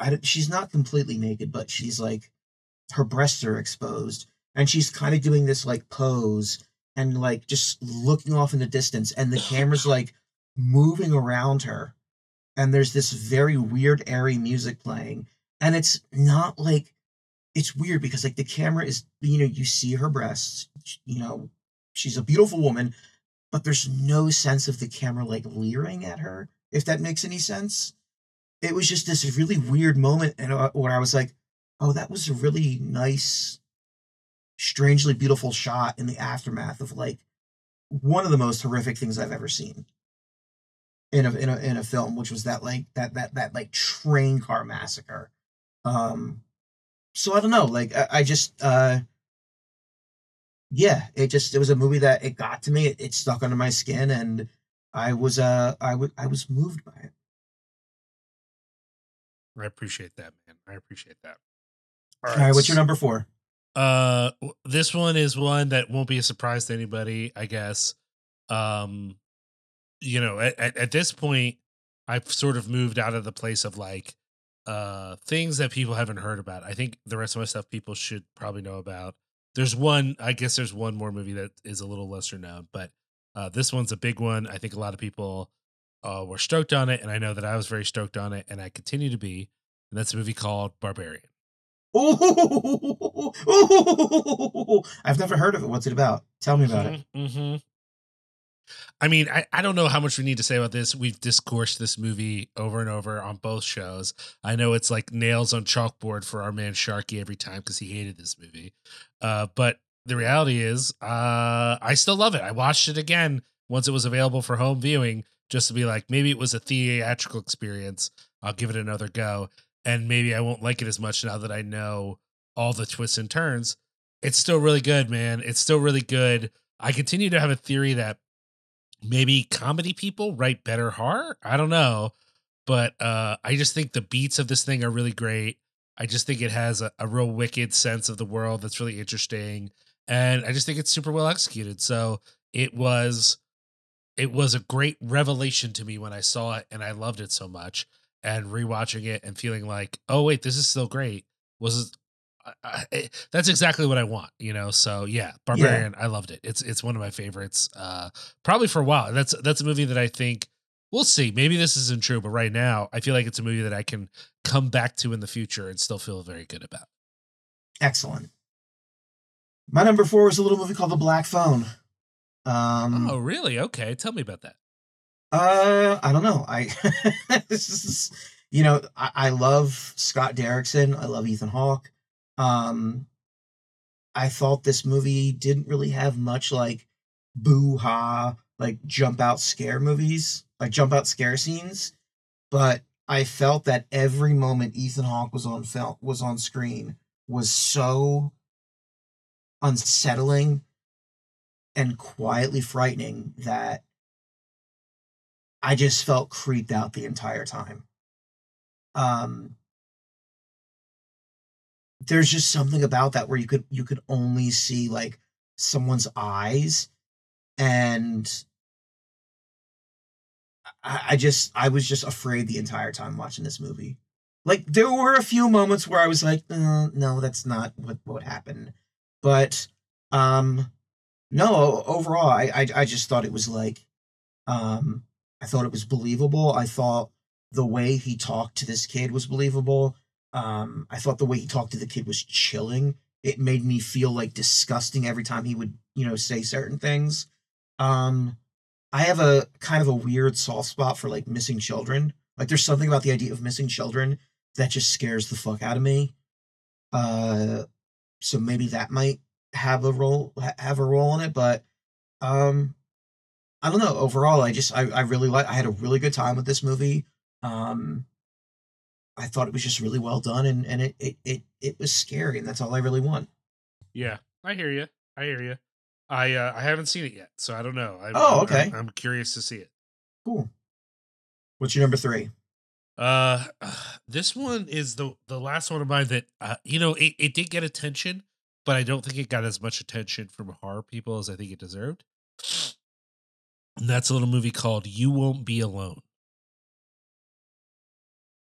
I don't she's not completely naked, but she's like, her breasts are exposed, and she's kind of doing this like pose and like just looking off in the distance, and the camera's like moving around her and there's this very weird airy music playing and it's not like it's weird because like the camera is you know you see her breasts you know she's a beautiful woman but there's no sense of the camera like leering at her if that makes any sense it was just this really weird moment and uh, where i was like oh that was a really nice strangely beautiful shot in the aftermath of like one of the most horrific things i've ever seen in a in a in a film, which was that like that that that like train car massacre. Um, so I don't know, like I, I just uh, yeah, it just it was a movie that it got to me, it, it stuck under my skin, and I was uh I was I was moved by it. I appreciate that, man. I appreciate that. All right, All right what's your number four? Uh, this one is one that won't be a surprise to anybody, I guess. Um, you know, at, at, at this point, I've sort of moved out of the place of like uh things that people haven't heard about. I think the rest of my stuff people should probably know about. There's one, I guess there's one more movie that is a little lesser known, but uh this one's a big one. I think a lot of people uh were stoked on it, and I know that I was very stoked on it, and I continue to be. And that's a movie called Barbarian. Oh, oh, I've never heard of it. What's it about? Tell me about mm-hmm, it. Mm-hmm. I mean, I, I don't know how much we need to say about this. We've discoursed this movie over and over on both shows. I know it's like nails on chalkboard for our man Sharky every time because he hated this movie. Uh, but the reality is, uh, I still love it. I watched it again once it was available for home viewing just to be like, maybe it was a theatrical experience. I'll give it another go. And maybe I won't like it as much now that I know all the twists and turns. It's still really good, man. It's still really good. I continue to have a theory that maybe comedy people write better horror. I don't know, but uh, I just think the beats of this thing are really great. I just think it has a, a real wicked sense of the world that's really interesting, and I just think it's super well executed. So it was, it was a great revelation to me when I saw it, and I loved it so much. And rewatching it and feeling like, oh wait, this is still great was I, I, that's exactly what I want, you know. So yeah, Barbarian, I loved it. It's it's one of my favorites, uh, probably for a while. That's that's a movie that I think we'll see. Maybe this isn't true, but right now, I feel like it's a movie that I can come back to in the future and still feel very good about. Excellent. My number four is a little movie called The Black Phone. Um, oh, really? Okay, tell me about that. Uh, I don't know. I this is, you know, I, I love Scott Derrickson. I love Ethan Hawke. Um, I thought this movie didn't really have much like boo ha, like jump out scare movies, like jump out scare scenes, but I felt that every moment Ethan Hawke was on film was on screen was so unsettling and quietly frightening that I just felt creeped out the entire time. Um, there's just something about that where you could you could only see like someone's eyes and I, I just I was just afraid the entire time watching this movie. Like there were a few moments where I was like, uh, no, that's not what what happened. But um no, overall I, I I just thought it was like um I thought it was believable. I thought the way he talked to this kid was believable. Um, I thought the way he talked to the kid was chilling. It made me feel like disgusting every time he would, you know, say certain things. Um, I have a kind of a weird soft spot for like missing children. Like there's something about the idea of missing children that just scares the fuck out of me. Uh, so maybe that might have a role have a role in it, but um, I don't know. Overall, I just I, I really like I had a really good time with this movie. Um I thought it was just really well done and and it it it, it was scary and that's all I really want. Yeah, I hear you. I hear you. I uh, I haven't seen it yet, so I don't know. I, oh, okay. I'm, I'm, curious to see it. Cool. What's your number three? Uh, this one is the the last one of mine that uh, you know it, it did get attention, but I don't think it got as much attention from horror people as I think it deserved. And that's a little movie called You Won't Be Alone.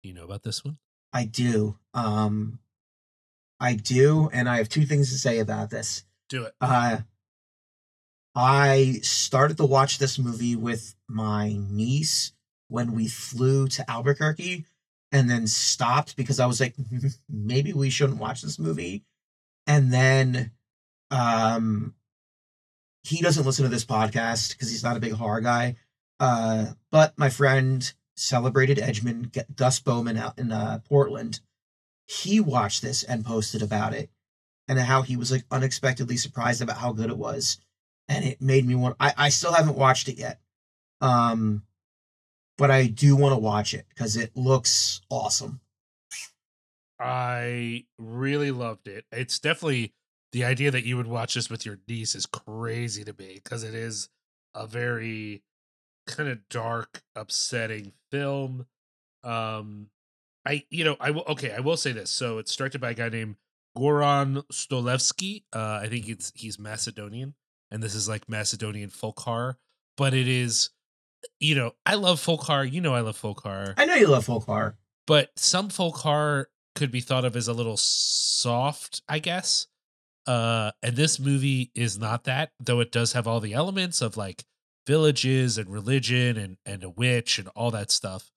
Do you know about this one? I do. Um I do, and I have two things to say about this. Do it. Uh I started to watch this movie with my niece when we flew to Albuquerque and then stopped because I was like, maybe we shouldn't watch this movie. And then um he doesn't listen to this podcast because he's not a big horror guy. Uh, but my friend celebrated edgeman Gus Bowman out in uh, Portland. He watched this and posted about it and how he was like unexpectedly surprised about how good it was. And it made me want I, I still haven't watched it yet. Um but I do want to watch it because it looks awesome. I really loved it. It's definitely the idea that you would watch this with your niece is crazy to me because it is a very kind of dark, upsetting film. Um, I you know I will okay I will say this. So it's directed by a guy named Goran Stolevski. Uh, I think it's he's Macedonian, and this is like Macedonian folk horror. But it is, you know, I love folk horror. You know, I love folk horror. I know you love folk horror. But some folk horror could be thought of as a little soft, I guess uh and this movie is not that though it does have all the elements of like villages and religion and and a witch and all that stuff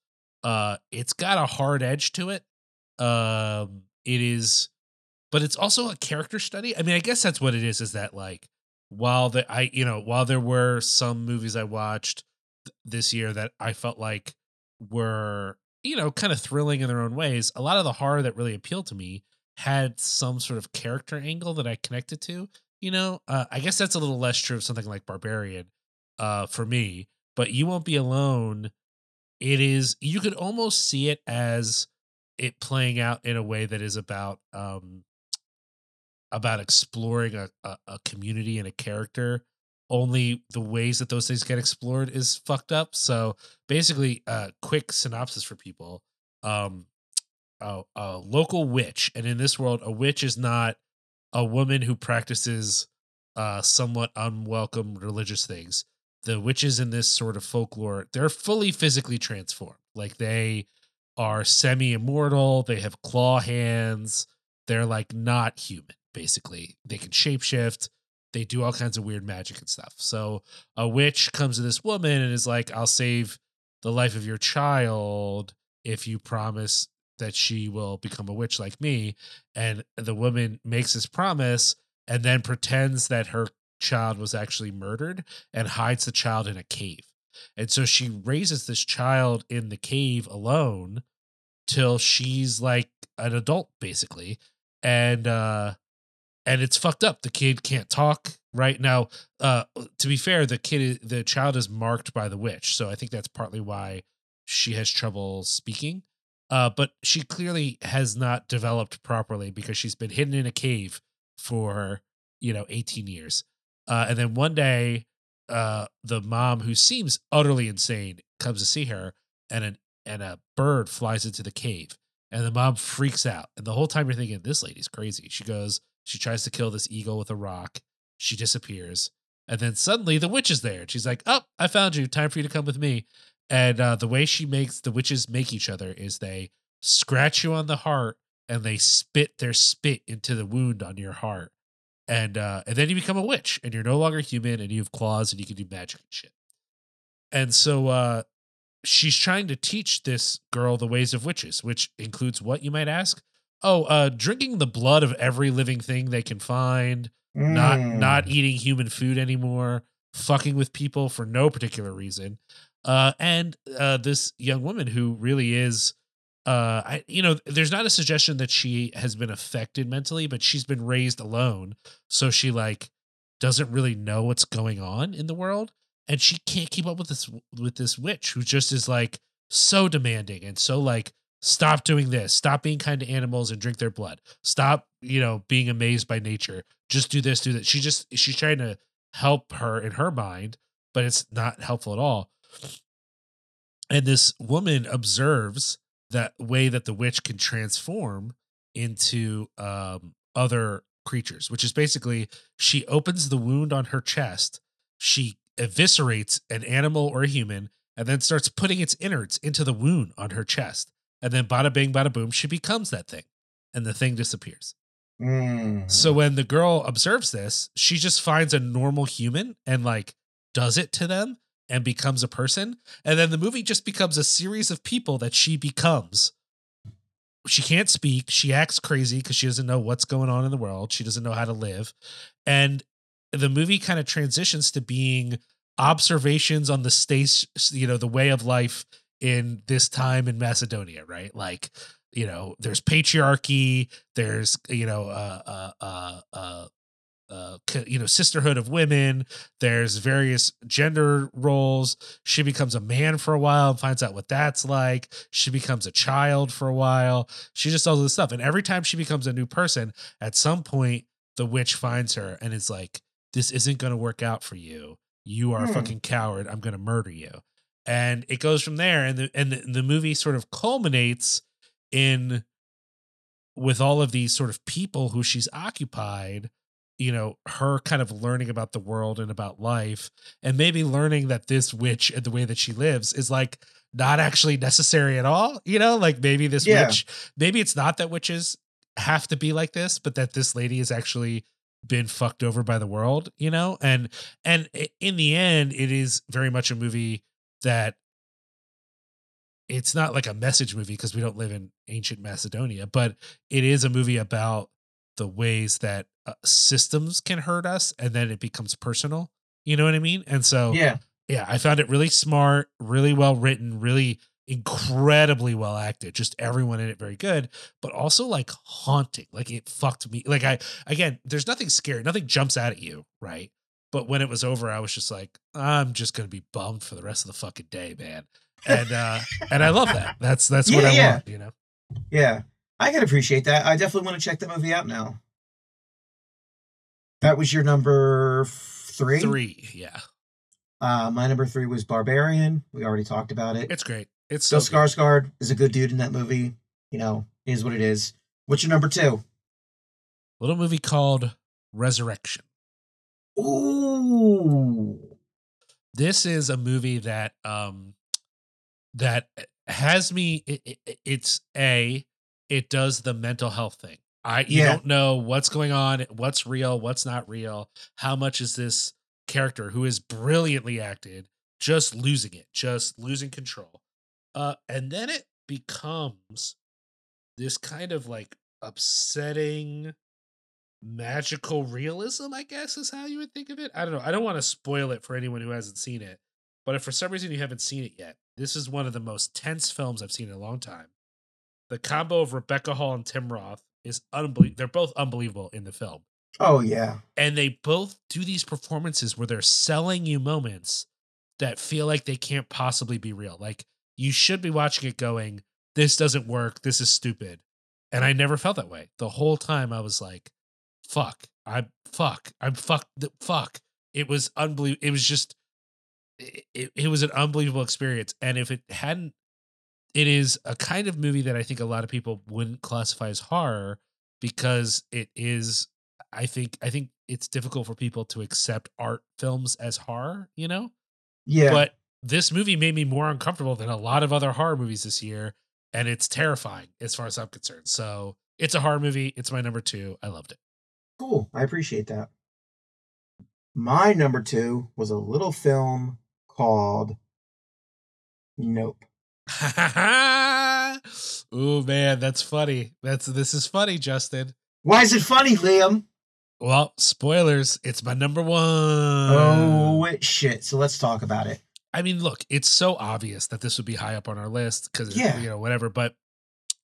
uh it's got a hard edge to it um it is but it's also a character study i mean i guess that's what it is is that like while the i you know while there were some movies i watched th- this year that i felt like were you know kind of thrilling in their own ways a lot of the horror that really appealed to me had some sort of character angle that I connected to. You know, uh, I guess that's a little less true of something like Barbarian uh, for me. But you won't be alone. It is you could almost see it as it playing out in a way that is about um about exploring a, a, a community and a character only the ways that those things get explored is fucked up so basically uh quick synopsis for people um a, a local witch, and in this world, a witch is not a woman who practices uh, somewhat unwelcome religious things. The witches in this sort of folklore, they're fully physically transformed. Like they are semi immortal, they have claw hands, they're like not human. Basically, they can shapeshift. They do all kinds of weird magic and stuff. So a witch comes to this woman and is like, "I'll save the life of your child if you promise that she will become a witch like me." And the woman makes this promise and then pretends that her child was actually murdered and hides the child in a cave. And so she raises this child in the cave alone till she's like an adult basically. And uh and it's fucked up. The kid can't talk right now. Uh to be fair, the kid the child is marked by the witch. So I think that's partly why she has trouble speaking. Uh but she clearly has not developed properly because she's been hidden in a cave for, you know, 18 years. Uh and then one day uh the mom who seems utterly insane comes to see her and an and a bird flies into the cave and the mom freaks out. And the whole time you're thinking this lady's crazy. She goes she tries to kill this eagle with a rock. She disappears. And then suddenly the witch is there. And she's like oh i found you. Time for you to come with me. And uh, the way she makes the witches make each other is they scratch you on the heart and they spit their spit into the wound on your heart and uh and then you become a witch and you're no longer human and you have claws and you can do magic and shit. And so uh she's trying to teach this girl the ways of witches which includes what you might ask? Oh uh drinking the blood of every living thing they can find not Mm. not eating human food anymore fucking with people for no particular reason. Uh and uh this young woman who really is uh I you know there's not a suggestion that she has been affected mentally but she's been raised alone. So she like doesn't really know what's going on in the world. And she can't keep up with this with this witch who just is like so demanding and so like stop doing this. Stop being kind to animals and drink their blood. Stop you know being amazed by nature. Just do this do that. She just she's trying to help her in her mind but it's not helpful at all. And this woman observes that way that the witch can transform into um other creatures which is basically she opens the wound on her chest she eviscerates an animal or a human and then starts putting its innards into the wound on her chest and then bada bing bada boom she becomes that thing and the thing disappears Mm. so when the girl observes this, she just finds a normal human and like does it to them and becomes a person. And then the movie just becomes a series of people that she becomes. She can't speak. She acts crazy because she doesn't know what's going on in the world. She doesn't know how to live. And the movie kind of transitions to being observations on the state, you know, the way of life in this time in Macedonia, right? Like, you know, there's patriarchy, there's, you know, uh, uh, uh, uh, you know, sisterhood of women. There's various gender roles. She becomes a man for a while and finds out what that's like. She becomes a child for a while. She just does all this stuff. And every time she becomes a new person, at some point, the witch finds her and is like, This isn't going to work out for you. You are a Hmm. fucking coward. I'm going to murder you. And it goes from there. And the, and the, the movie sort of culminates in with all of these sort of people who she's occupied you know her kind of learning about the world and about life and maybe learning that this witch and the way that she lives is like not actually necessary at all you know like maybe this Yeah. witch maybe it's not that witches have to be like this but that this lady has actually been fucked over by the world you know and and in the end it is very much a movie that it's not like a message movie because we don't live in ancient Macedonia, but it is a movie about the ways that uh, systems can hurt us and then it becomes personal. You know what I mean? And so, yeah. yeah. I found it really smart, really well written, really incredibly well acted. Just everyone in it very good, but also like haunting. Like it fucked me. Like I, again, there's nothing scary, nothing jumps out at you, right? But when it was over, I was just like, I'm just gonna be bummed for the rest of the fucking day, man. And uh and I love that. That's that's what I yeah. want, you know. Yeah. I can appreciate that. I definitely want to check the movie out now. That was your number three? Three, yeah. Uh, my number three was Barbarian. We already talked about it. It's great. It's Bill so. Skarsgård is a good dude in that movie. You know, is what it is. What's your number two? little movie called Resurrection. Ooh. this is a movie that um that has me it, it, it's a it does the mental health thing I you Yeah. don't know what's going on, what's real, what's not real. How much is this character who is brilliantly acted just losing it, just losing control? Uh, and then it becomes this kind of like upsetting magical realism, I guess is how you would think of it. I don't know. I don't want to spoil it for anyone who hasn't seen it, but if for some reason you haven't seen it yet, this is one of the most tense films I've seen in a long time. The combo of Rebecca Hall and Tim Roth is unbelievable. They're both unbelievable in the film. Oh yeah. And they both do these performances where they're selling you moments that feel like they can't possibly be real. Like you should be watching it going, this doesn't work. This is stupid. And I never felt that way. The whole time I was like, fuck, I'm fuck, I'm fuck, the fuck. It was unbelievable. It was just, it, it, it was an unbelievable experience. And if it hadn't, it is a kind of movie that I think a lot of people wouldn't classify as horror because it is I think I think it's difficult for people to accept art films as horror, you know? Yeah. But this movie made me more uncomfortable than a lot of other horror movies this year, and it's terrifying as far as I'm concerned. So it's a horror movie. It's my number two. I loved it. Cool. I appreciate that. My number two was a little film called Nope. oh man, that's funny. That's this is funny, Justin. Why is it funny, Liam? Well, spoilers. It's my number oh, one. Oh it- shit. So let's talk about it. I mean, look, it's so obvious that this would be high up on our list because Yeah. you know whatever. But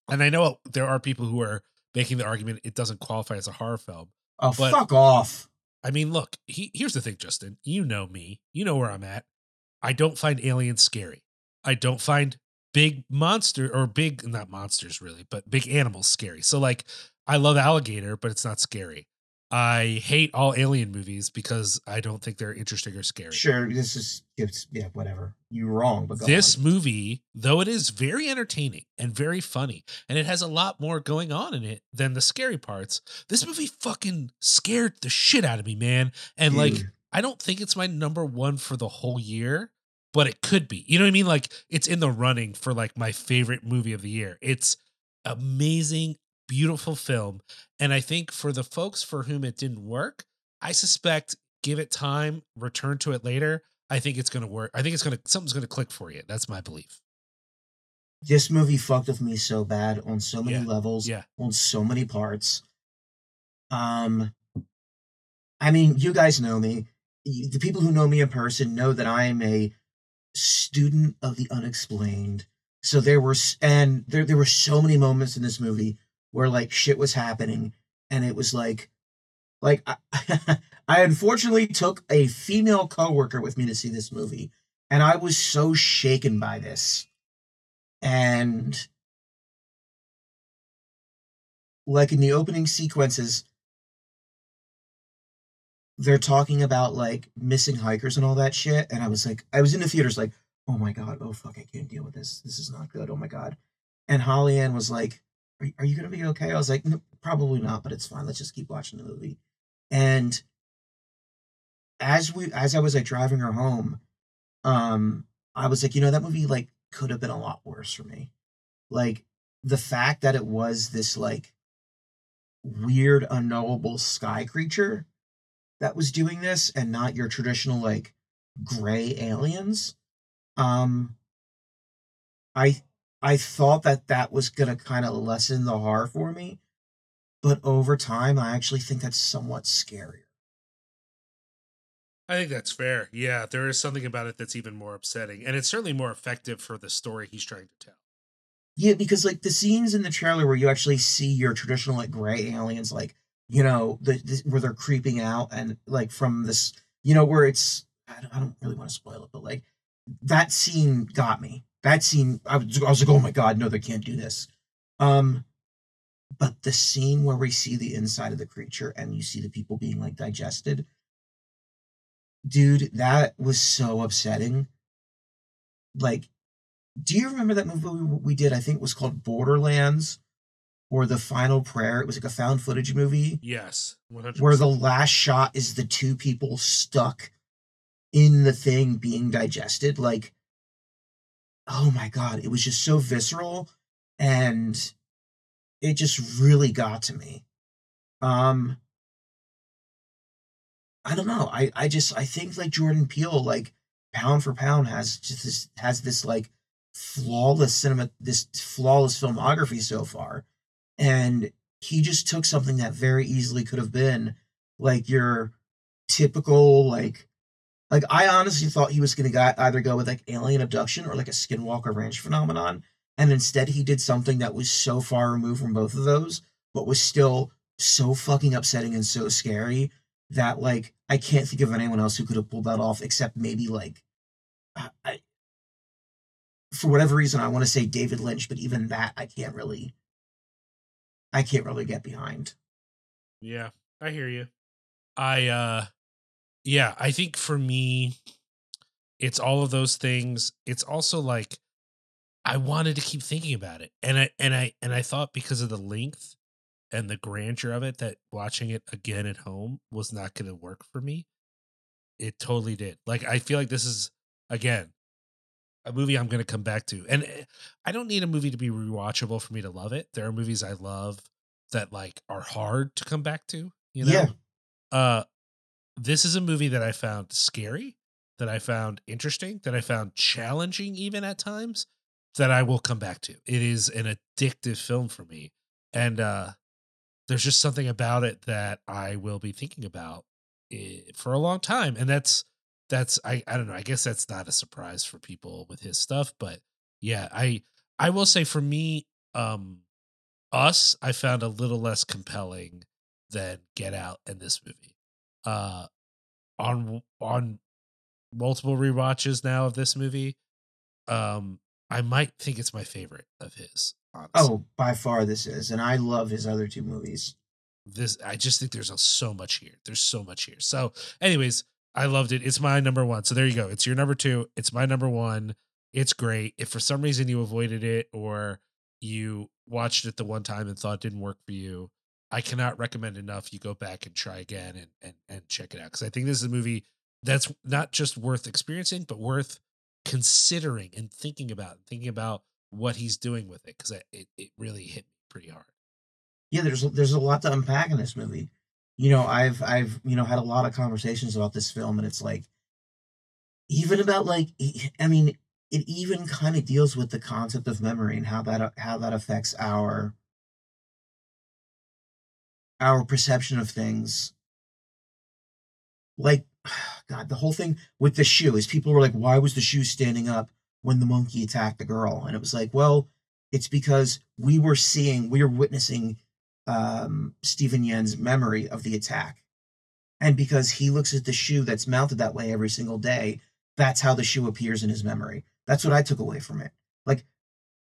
and I know there are people who are making the argument it doesn't qualify as a horror film. Oh But- fuck off. I mean, look, he, here's the thing, Justin. You know me. You know where I'm at. I don't find aliens scary. I don't find big monster or big not monsters really, but big animals scary. So like, I love alligator, but it's not scary. I hate all alien movies because I don't think they're interesting or scary. Sure, this is it's yeah, whatever. You're wrong, but this on. movie, though it is very entertaining and very funny, and it has a lot more going on in it than the scary parts, this movie fucking scared the shit out of me, man. And like, I don't think it's my number one for the whole year, but it could be. You know what I mean? Like, it's in the running for like my favorite movie of the year. It's amazing, beautiful film. And I think for the folks for whom it didn't work, I suspect give it time, return to it later. I think it's going to work. I think it's going to, something's going to click for you. That's my belief. this movie fucked with me so bad on so many Yeah, levels, yeah. on so many parts. Um, I mean, you guys know me. The people who know me in person know that I am a student of the unexplained. So there were, and there there were so many moments in this movie where like shit was happening, and it was like, like I, I unfortunately took a female coworker with me to see this movie, and I was so shaken by this and like in the opening sequences they're talking about like missing hikers and all that shit and i was like i was in the theaters like oh my god oh fuck i can't deal with this. This is not good. Oh my god. And holly ann was like are, are you gonna be okay? I was like no, probably not but it's fine. Let's just keep watching the movie. And as we as i was like driving her home um i was like you know that movie like could have been a lot worse for me. Like the fact that it was this like weird unknowable sky creature that was doing this and not your traditional like gray aliens um i i thought that that was gonna kind of lessen the horror for me but over time i actually think that's somewhat scarier I think that's fair. Yeah, there is something about it that's even more upsetting, and it's certainly more effective for the story he's trying to tell. Yeah, because like the scenes in the trailer where you actually see your traditional like gray aliens, like you know, the, the where they're creeping out and like from this, you know, where it's I don't, I don't really want to spoil it, but like that scene got me. That scene, I was, I was like, oh my god, no, they can't do this. Um, but the scene where we see the inside of the creature and you see the people being like digested, dude, that was so upsetting. Like do you remember that movie we, we did? I think it was called Borderlands or The Final Prayer. It was like a found footage movie Yes, one hundred. where the last shot is the two people stuck in the thing being digested. Like, oh my God, it was just so visceral and it just really got to me. Um, I don't know. I I just I think like Jordan Peele, like pound for pound, has just this has this like flawless cinema, this flawless filmography so far, and he just took something that very easily could have been like your typical like like I honestly thought he was gonna go, either go with like alien abduction or like a Skinwalker Ranch phenomenon, and instead he did something that was so far removed from both of those, but was still so fucking upsetting and so scary that like I can't think of anyone else who could have pulled that off except maybe like I, for whatever reason I want to say David Lynch, but even that I can't really I can't really get behind. Yeah, I hear you. I uh yeah, I think for me it's all of those things. It's also like I wanted to keep thinking about it. And I and I and I thought because of the length and the grandeur of it that watching it again at home was not going to work for me. It totally did. Like I feel like this is again a movie I'm going to come back to. And eh, I don't need a movie to be rewatchable for me to love it. There are movies I love that like are hard to come back to, you know. Yeah. Uh this is a movie that I found scary, that I found interesting, that I found challenging even at times that I will come back to. It is an addictive film for me. And uh there's just something about it that I will be thinking about eh, for a long time. And that's that's I I don't know. I guess that's not a surprise for people with his stuff, but yeah, I I will say for me um us I found a little less compelling than Get Out in this movie. Uh on on multiple rewatches now of this movie, um I might think it's my favorite of his. Honestly. Oh, by far this is, and I love his other two movies. This I just think there's so much here. There's so much here. So, anyways, I loved it. It's my number one. So there you go. It's your number two. It's my number one. It's great. If for some reason you avoided it or you watched it the one time and thought it didn't work for you, I cannot recommend enough. You go back and try again and and, and check it out because I think this is a movie that's not just worth experiencing, but worth considering and thinking about, thinking about what he's doing with it because it, it really hit me pretty hard. Yeah, there's there's a lot to unpack in this movie. You know, I've I've you know had a lot of conversations about this film, and it's like even about like I mean, it even kind of deals with the concept of memory and how that uh, how that affects our our perception of things. Like, God, the whole thing with the shoe is people were like, why was the shoe standing up? when the monkey attacked the girl. And it was like, well, it's because we were seeing, we were witnessing um, Steven Yeun's memory of the attack. And because he looks at the shoe that's mounted that way every single day, that's how the shoe appears in his memory. That's what I took away from it. Like,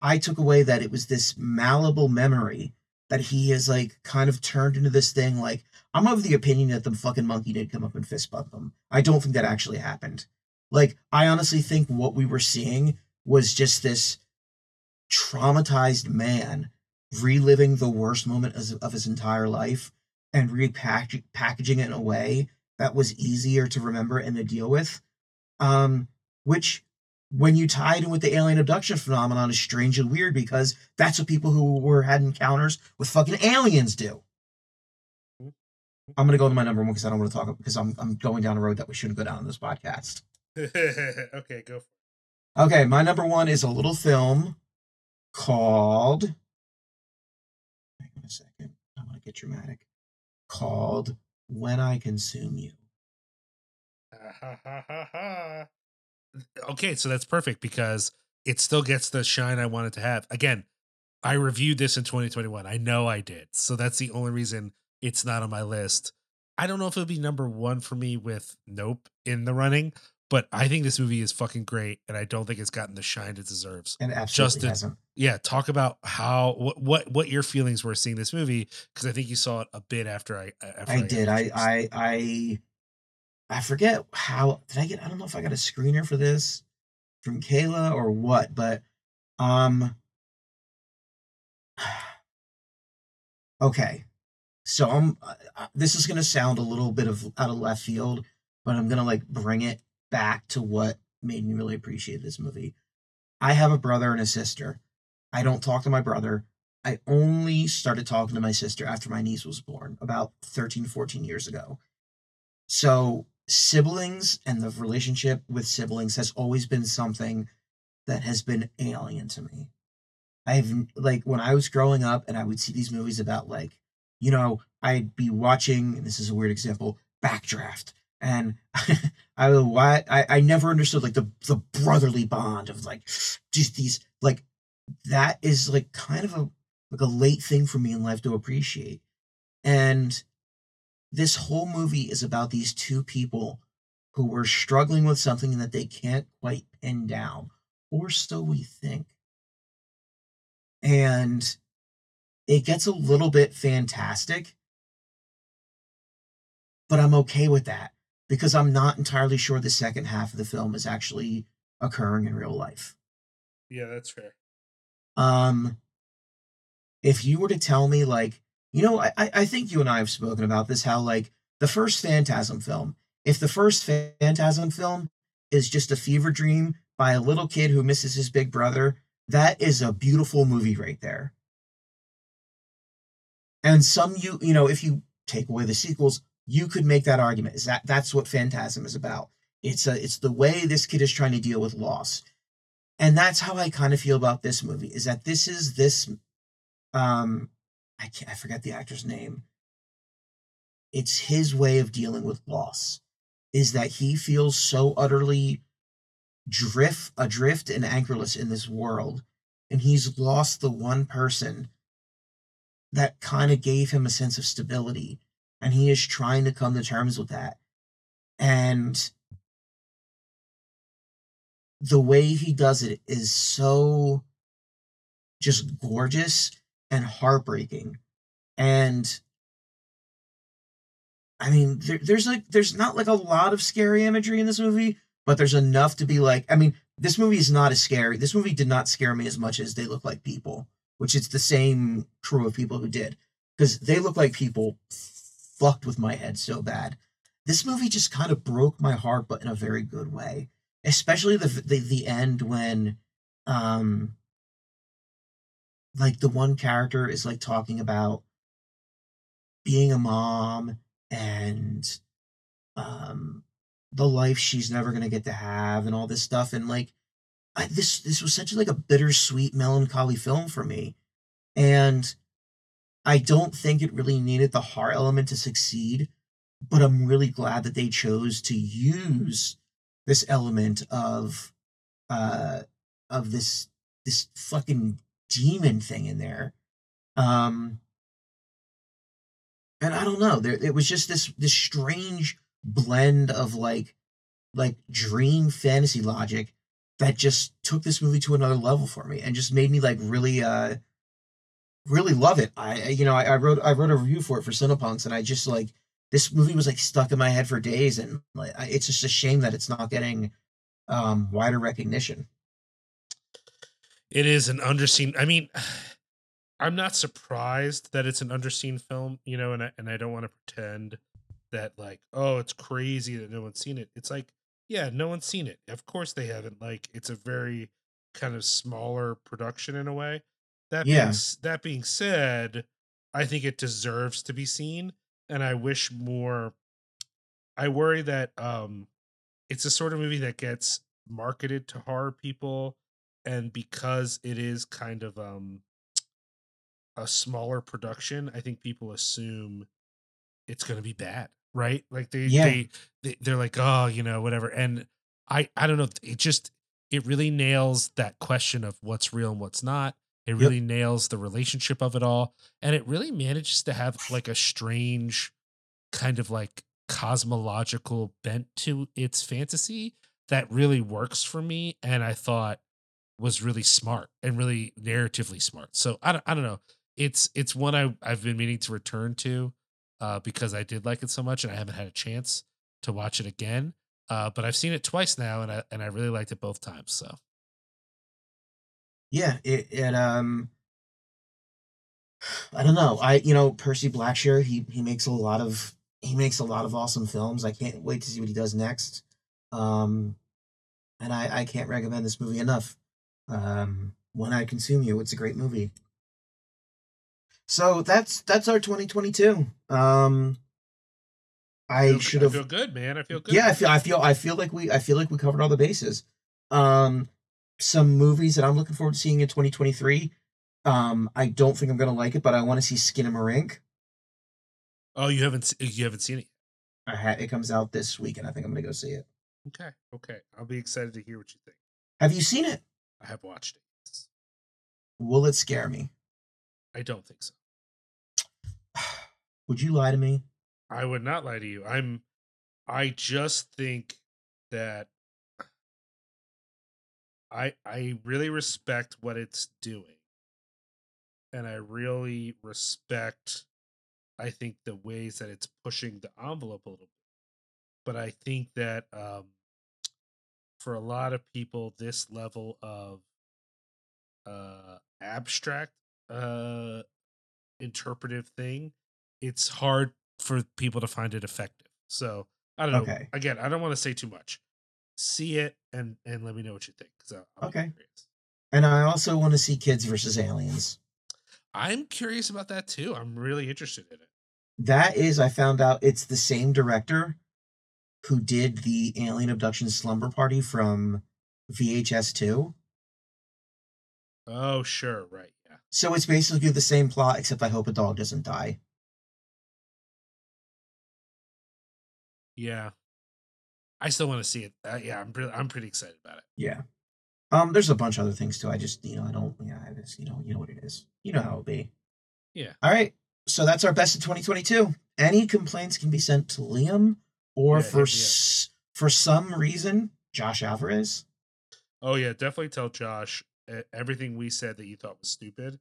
I took away that it was this malleable memory that he has like kind of turned into this thing. Like, I'm of the opinion that the fucking monkey did come up and fist bump him. I don't think that actually happened. Like, I honestly think what we were seeing was just this traumatized man reliving the worst moment of his entire life and repackaging it in a way that was easier to remember and to deal with. Um, which, when you tie it in with the alien abduction phenomenon, is strange and weird because that's what people who were had encounters with fucking aliens do. I'm gonna go to my number one because I don't want to talk because I'm I'm going down a road that we shouldn't go down in this podcast. okay, go. For it. Okay, my number one is a little film called. Hang on a second. I want to get dramatic. Called When I Consume You. okay, so that's perfect because it still gets the shine I wanted to have. Again, I reviewed this in 2021. I know I did. So that's the only reason it's not on my list. I don't know if it'll be number one for me with Nope in the running, but I think this movie is fucking great, and I don't think it's gotten the shine it deserves. And absolutely Justin, hasn't. yeah, talk about how what what what your feelings were seeing this movie because I think you saw it a bit after I. After I, I did. I I I I forget how did I get. I don't know if I got a screener for this from Kayla or what, but um. Okay, so I'm. Uh, this is gonna sound a little bit of out of left field, but I'm gonna like bring it back to what made me really appreciate this movie. I have a brother and a sister. I don't talk to my brother. I only started talking to my sister after my niece was born about 13, 14 years ago. So, siblings and the relationship with siblings has always been something that has been alien to me. I've like when I was growing up and I would see these movies about like, you know, I'd be watching, and this is a weird example, Backdraft. And I why I, I never understood like the the brotherly bond of like just these like that is like kind of a like a late thing for me in life to appreciate. And this whole movie is about these two people who were struggling with something that they can't quite pin down, or so we think. And it gets a little bit fantastic, but I'm okay with that because I'm not entirely sure the second half of the film is actually occurring in real life. Yeah, that's fair. Um, if you were to tell me, like, you know, I, I think you and I have spoken about this, how, like, the first Phantasm film, if the first Phantasm film is just a fever dream by a little kid who misses his big brother, that is a beautiful movie right there. And some you, you know, if you take away the sequels, you could make that argument. Is that that's what Phantasm is about? It's a it's the way this kid is trying to deal with loss, and that's how I kind of feel about this movie. Is that this is this, um, I can't I forget the actor's name. It's his way of dealing with loss. Is that he feels so utterly drift adrift and anchorless in this world, and he's lost the one person that kind of gave him a sense of stability and he is trying to come to terms with that. And the way he does it is so just gorgeous and heartbreaking. And I mean, there, there's like, there's not like a lot of scary imagery in this movie, but there's enough to be like, I mean, this movie is not as scary. This movie did not scare me as much as they look like people, which it's the same crew of people who did, because they look like people fucked with my head so bad. This movie just kind of broke my heart, but in a very good way. Especially the the, the end when, um, like the one character is like talking about being a mom and um the life she's never gonna get to have and all this stuff and like I, this this was such like a bittersweet melancholy film for me and I don't think it really needed the horror element to succeed, but I'm really glad that they chose to use this element of uh of this this fucking demon thing in there. Um and I don't know, there it was just this this strange blend of like like dream fantasy logic that just took this movie to another level for me and just made me like really uh really love it. I you know I, I, wrote I wrote a review for it for Cinepunx, and I just like this movie was like stuck in my head for days, and like I, it's just a shame that it's not getting um wider recognition. It is an underseen. I mean, I'm not surprised that it's an underseen film, you know, and I, and I don't want to pretend that like oh it's crazy that no one's seen it. It's like yeah, no one's seen it. Of course they haven't. Like it's a very kind of smaller production in a way that yeah. being, that being said, I think it deserves to be seen, and I wish more. I worry that um, it's a sort of movie that gets marketed to horror people, and because it is kind of um, a smaller production, I think people assume it's going to be bad, right? Like they, yeah. they, they, they're like, oh, you know, whatever. And I, I don't know. It just, it really nails that question of what's real and what's not. It really yep. nails the relationship of it all. And it really manages to have like a strange kind of like cosmological bent to its fantasy that really works for me. And I thought was really smart and really narratively smart. So I don't, I don't know. It's it's one I, I've been meaning to return to uh, because I did like it so much and I haven't had a chance to watch it again. Uh, but I've seen it twice now and I and I really liked it both times. So yeah, it, it um I don't know. I you know Perry Blackshear he he makes a lot of he makes a lot of awesome films. I can't wait to see what he does next. Um and I I can't recommend this movie enough. Um When I Consume You, it's a great movie. So that's that's our 2022. Um, I should I have. feel good, man. I feel good. Yeah, I feel I feel I feel like we I feel like we covered all the bases. Um, some movies that I'm looking forward to seeing in 2023. Um, I don't think I'm gonna like it, but I want to see Skinamarink. Oh, you haven't you haven't seen it. I ha- it comes out this week, and I think I'm gonna go see it. Okay, okay. I'll be excited to hear what you think. Have you seen it? I have watched it. Will it scare me? I don't think so. Would you lie to me? I would not lie to you. I'm I just think that I I really respect what it's doing. And I really respect I think the ways that it's pushing the envelope a little bit. But I think that um for a lot of people this level of uh abstract uh interpretive thing it's hard for people to find it effective. So I don't know. Okay. Again, I don't want to say too much. See it and and let me know what you think. I- I'm Okay. curious. And I also want to see Kids versus Aliens. I'm curious about that too. I'm really interested in it. That is, I found out it's the same director who did the alien abduction slumber party from VHS 2. Oh, sure, right, yeah. So it's basically the same plot, except I hope a dog doesn't die. Yeah. I still want to see it. Uh, yeah, I'm I'm pretty excited about it. Yeah. Um, there's a bunch of other things too. I just, you know, I don't, yeah, I just, you know, you know what it is. You know how it'll be. Yeah. All right. So that's our best of 2022. Any complaints can be sent to Liam or Yeah, for hit me up. s- for some reason, Josh Alvarez. Oh yeah, definitely tell Josh everything we said that you thought was stupid.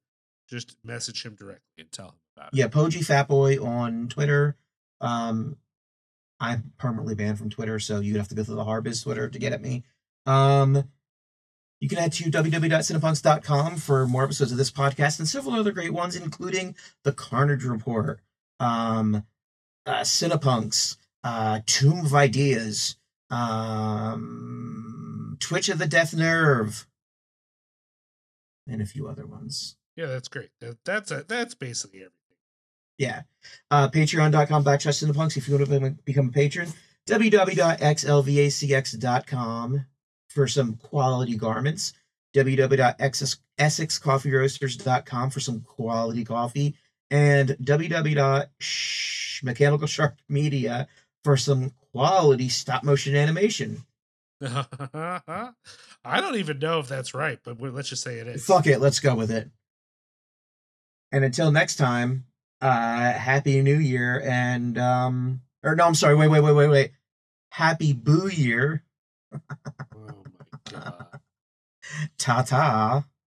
Just message him directly and tell him about it. Yeah, Poji Fatboy on Twitter. Um, I'm permanently banned from Twitter, so you'd have to go through the Harbiz Twitter to get at me. Um, you can head to www.cinepunx.com for more episodes of this podcast and several other great ones, including the Carnage Report, um, uh, Cinepunx, uh, Tomb of Ideas, um, Twitch of the Death Nerve, and a few other ones. Yeah, that's great. That, that's a, that's basically everything. Yeah. Uh, Patreon.com backslash Cinepunx if you want to become a patron. www.xlvacx.com for some quality garments. www.essexcoffeeroasters.com for some quality coffee. And www.mechanicalshark Shark Media for some quality stop motion animation. I don't even know if that's right, but let's just say it is. Fuck it, let's go with it. And until next time, uh happy new year and um or no, I'm sorry, wait, wait, wait, wait, wait. Happy boo year. Oh my god. Ta ta.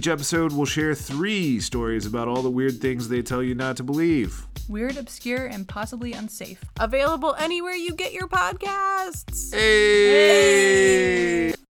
Each episode will share three stories about all the weird things they tell you not to believe. Weird, obscure, and possibly unsafe. Available anywhere you get your podcasts. Hey!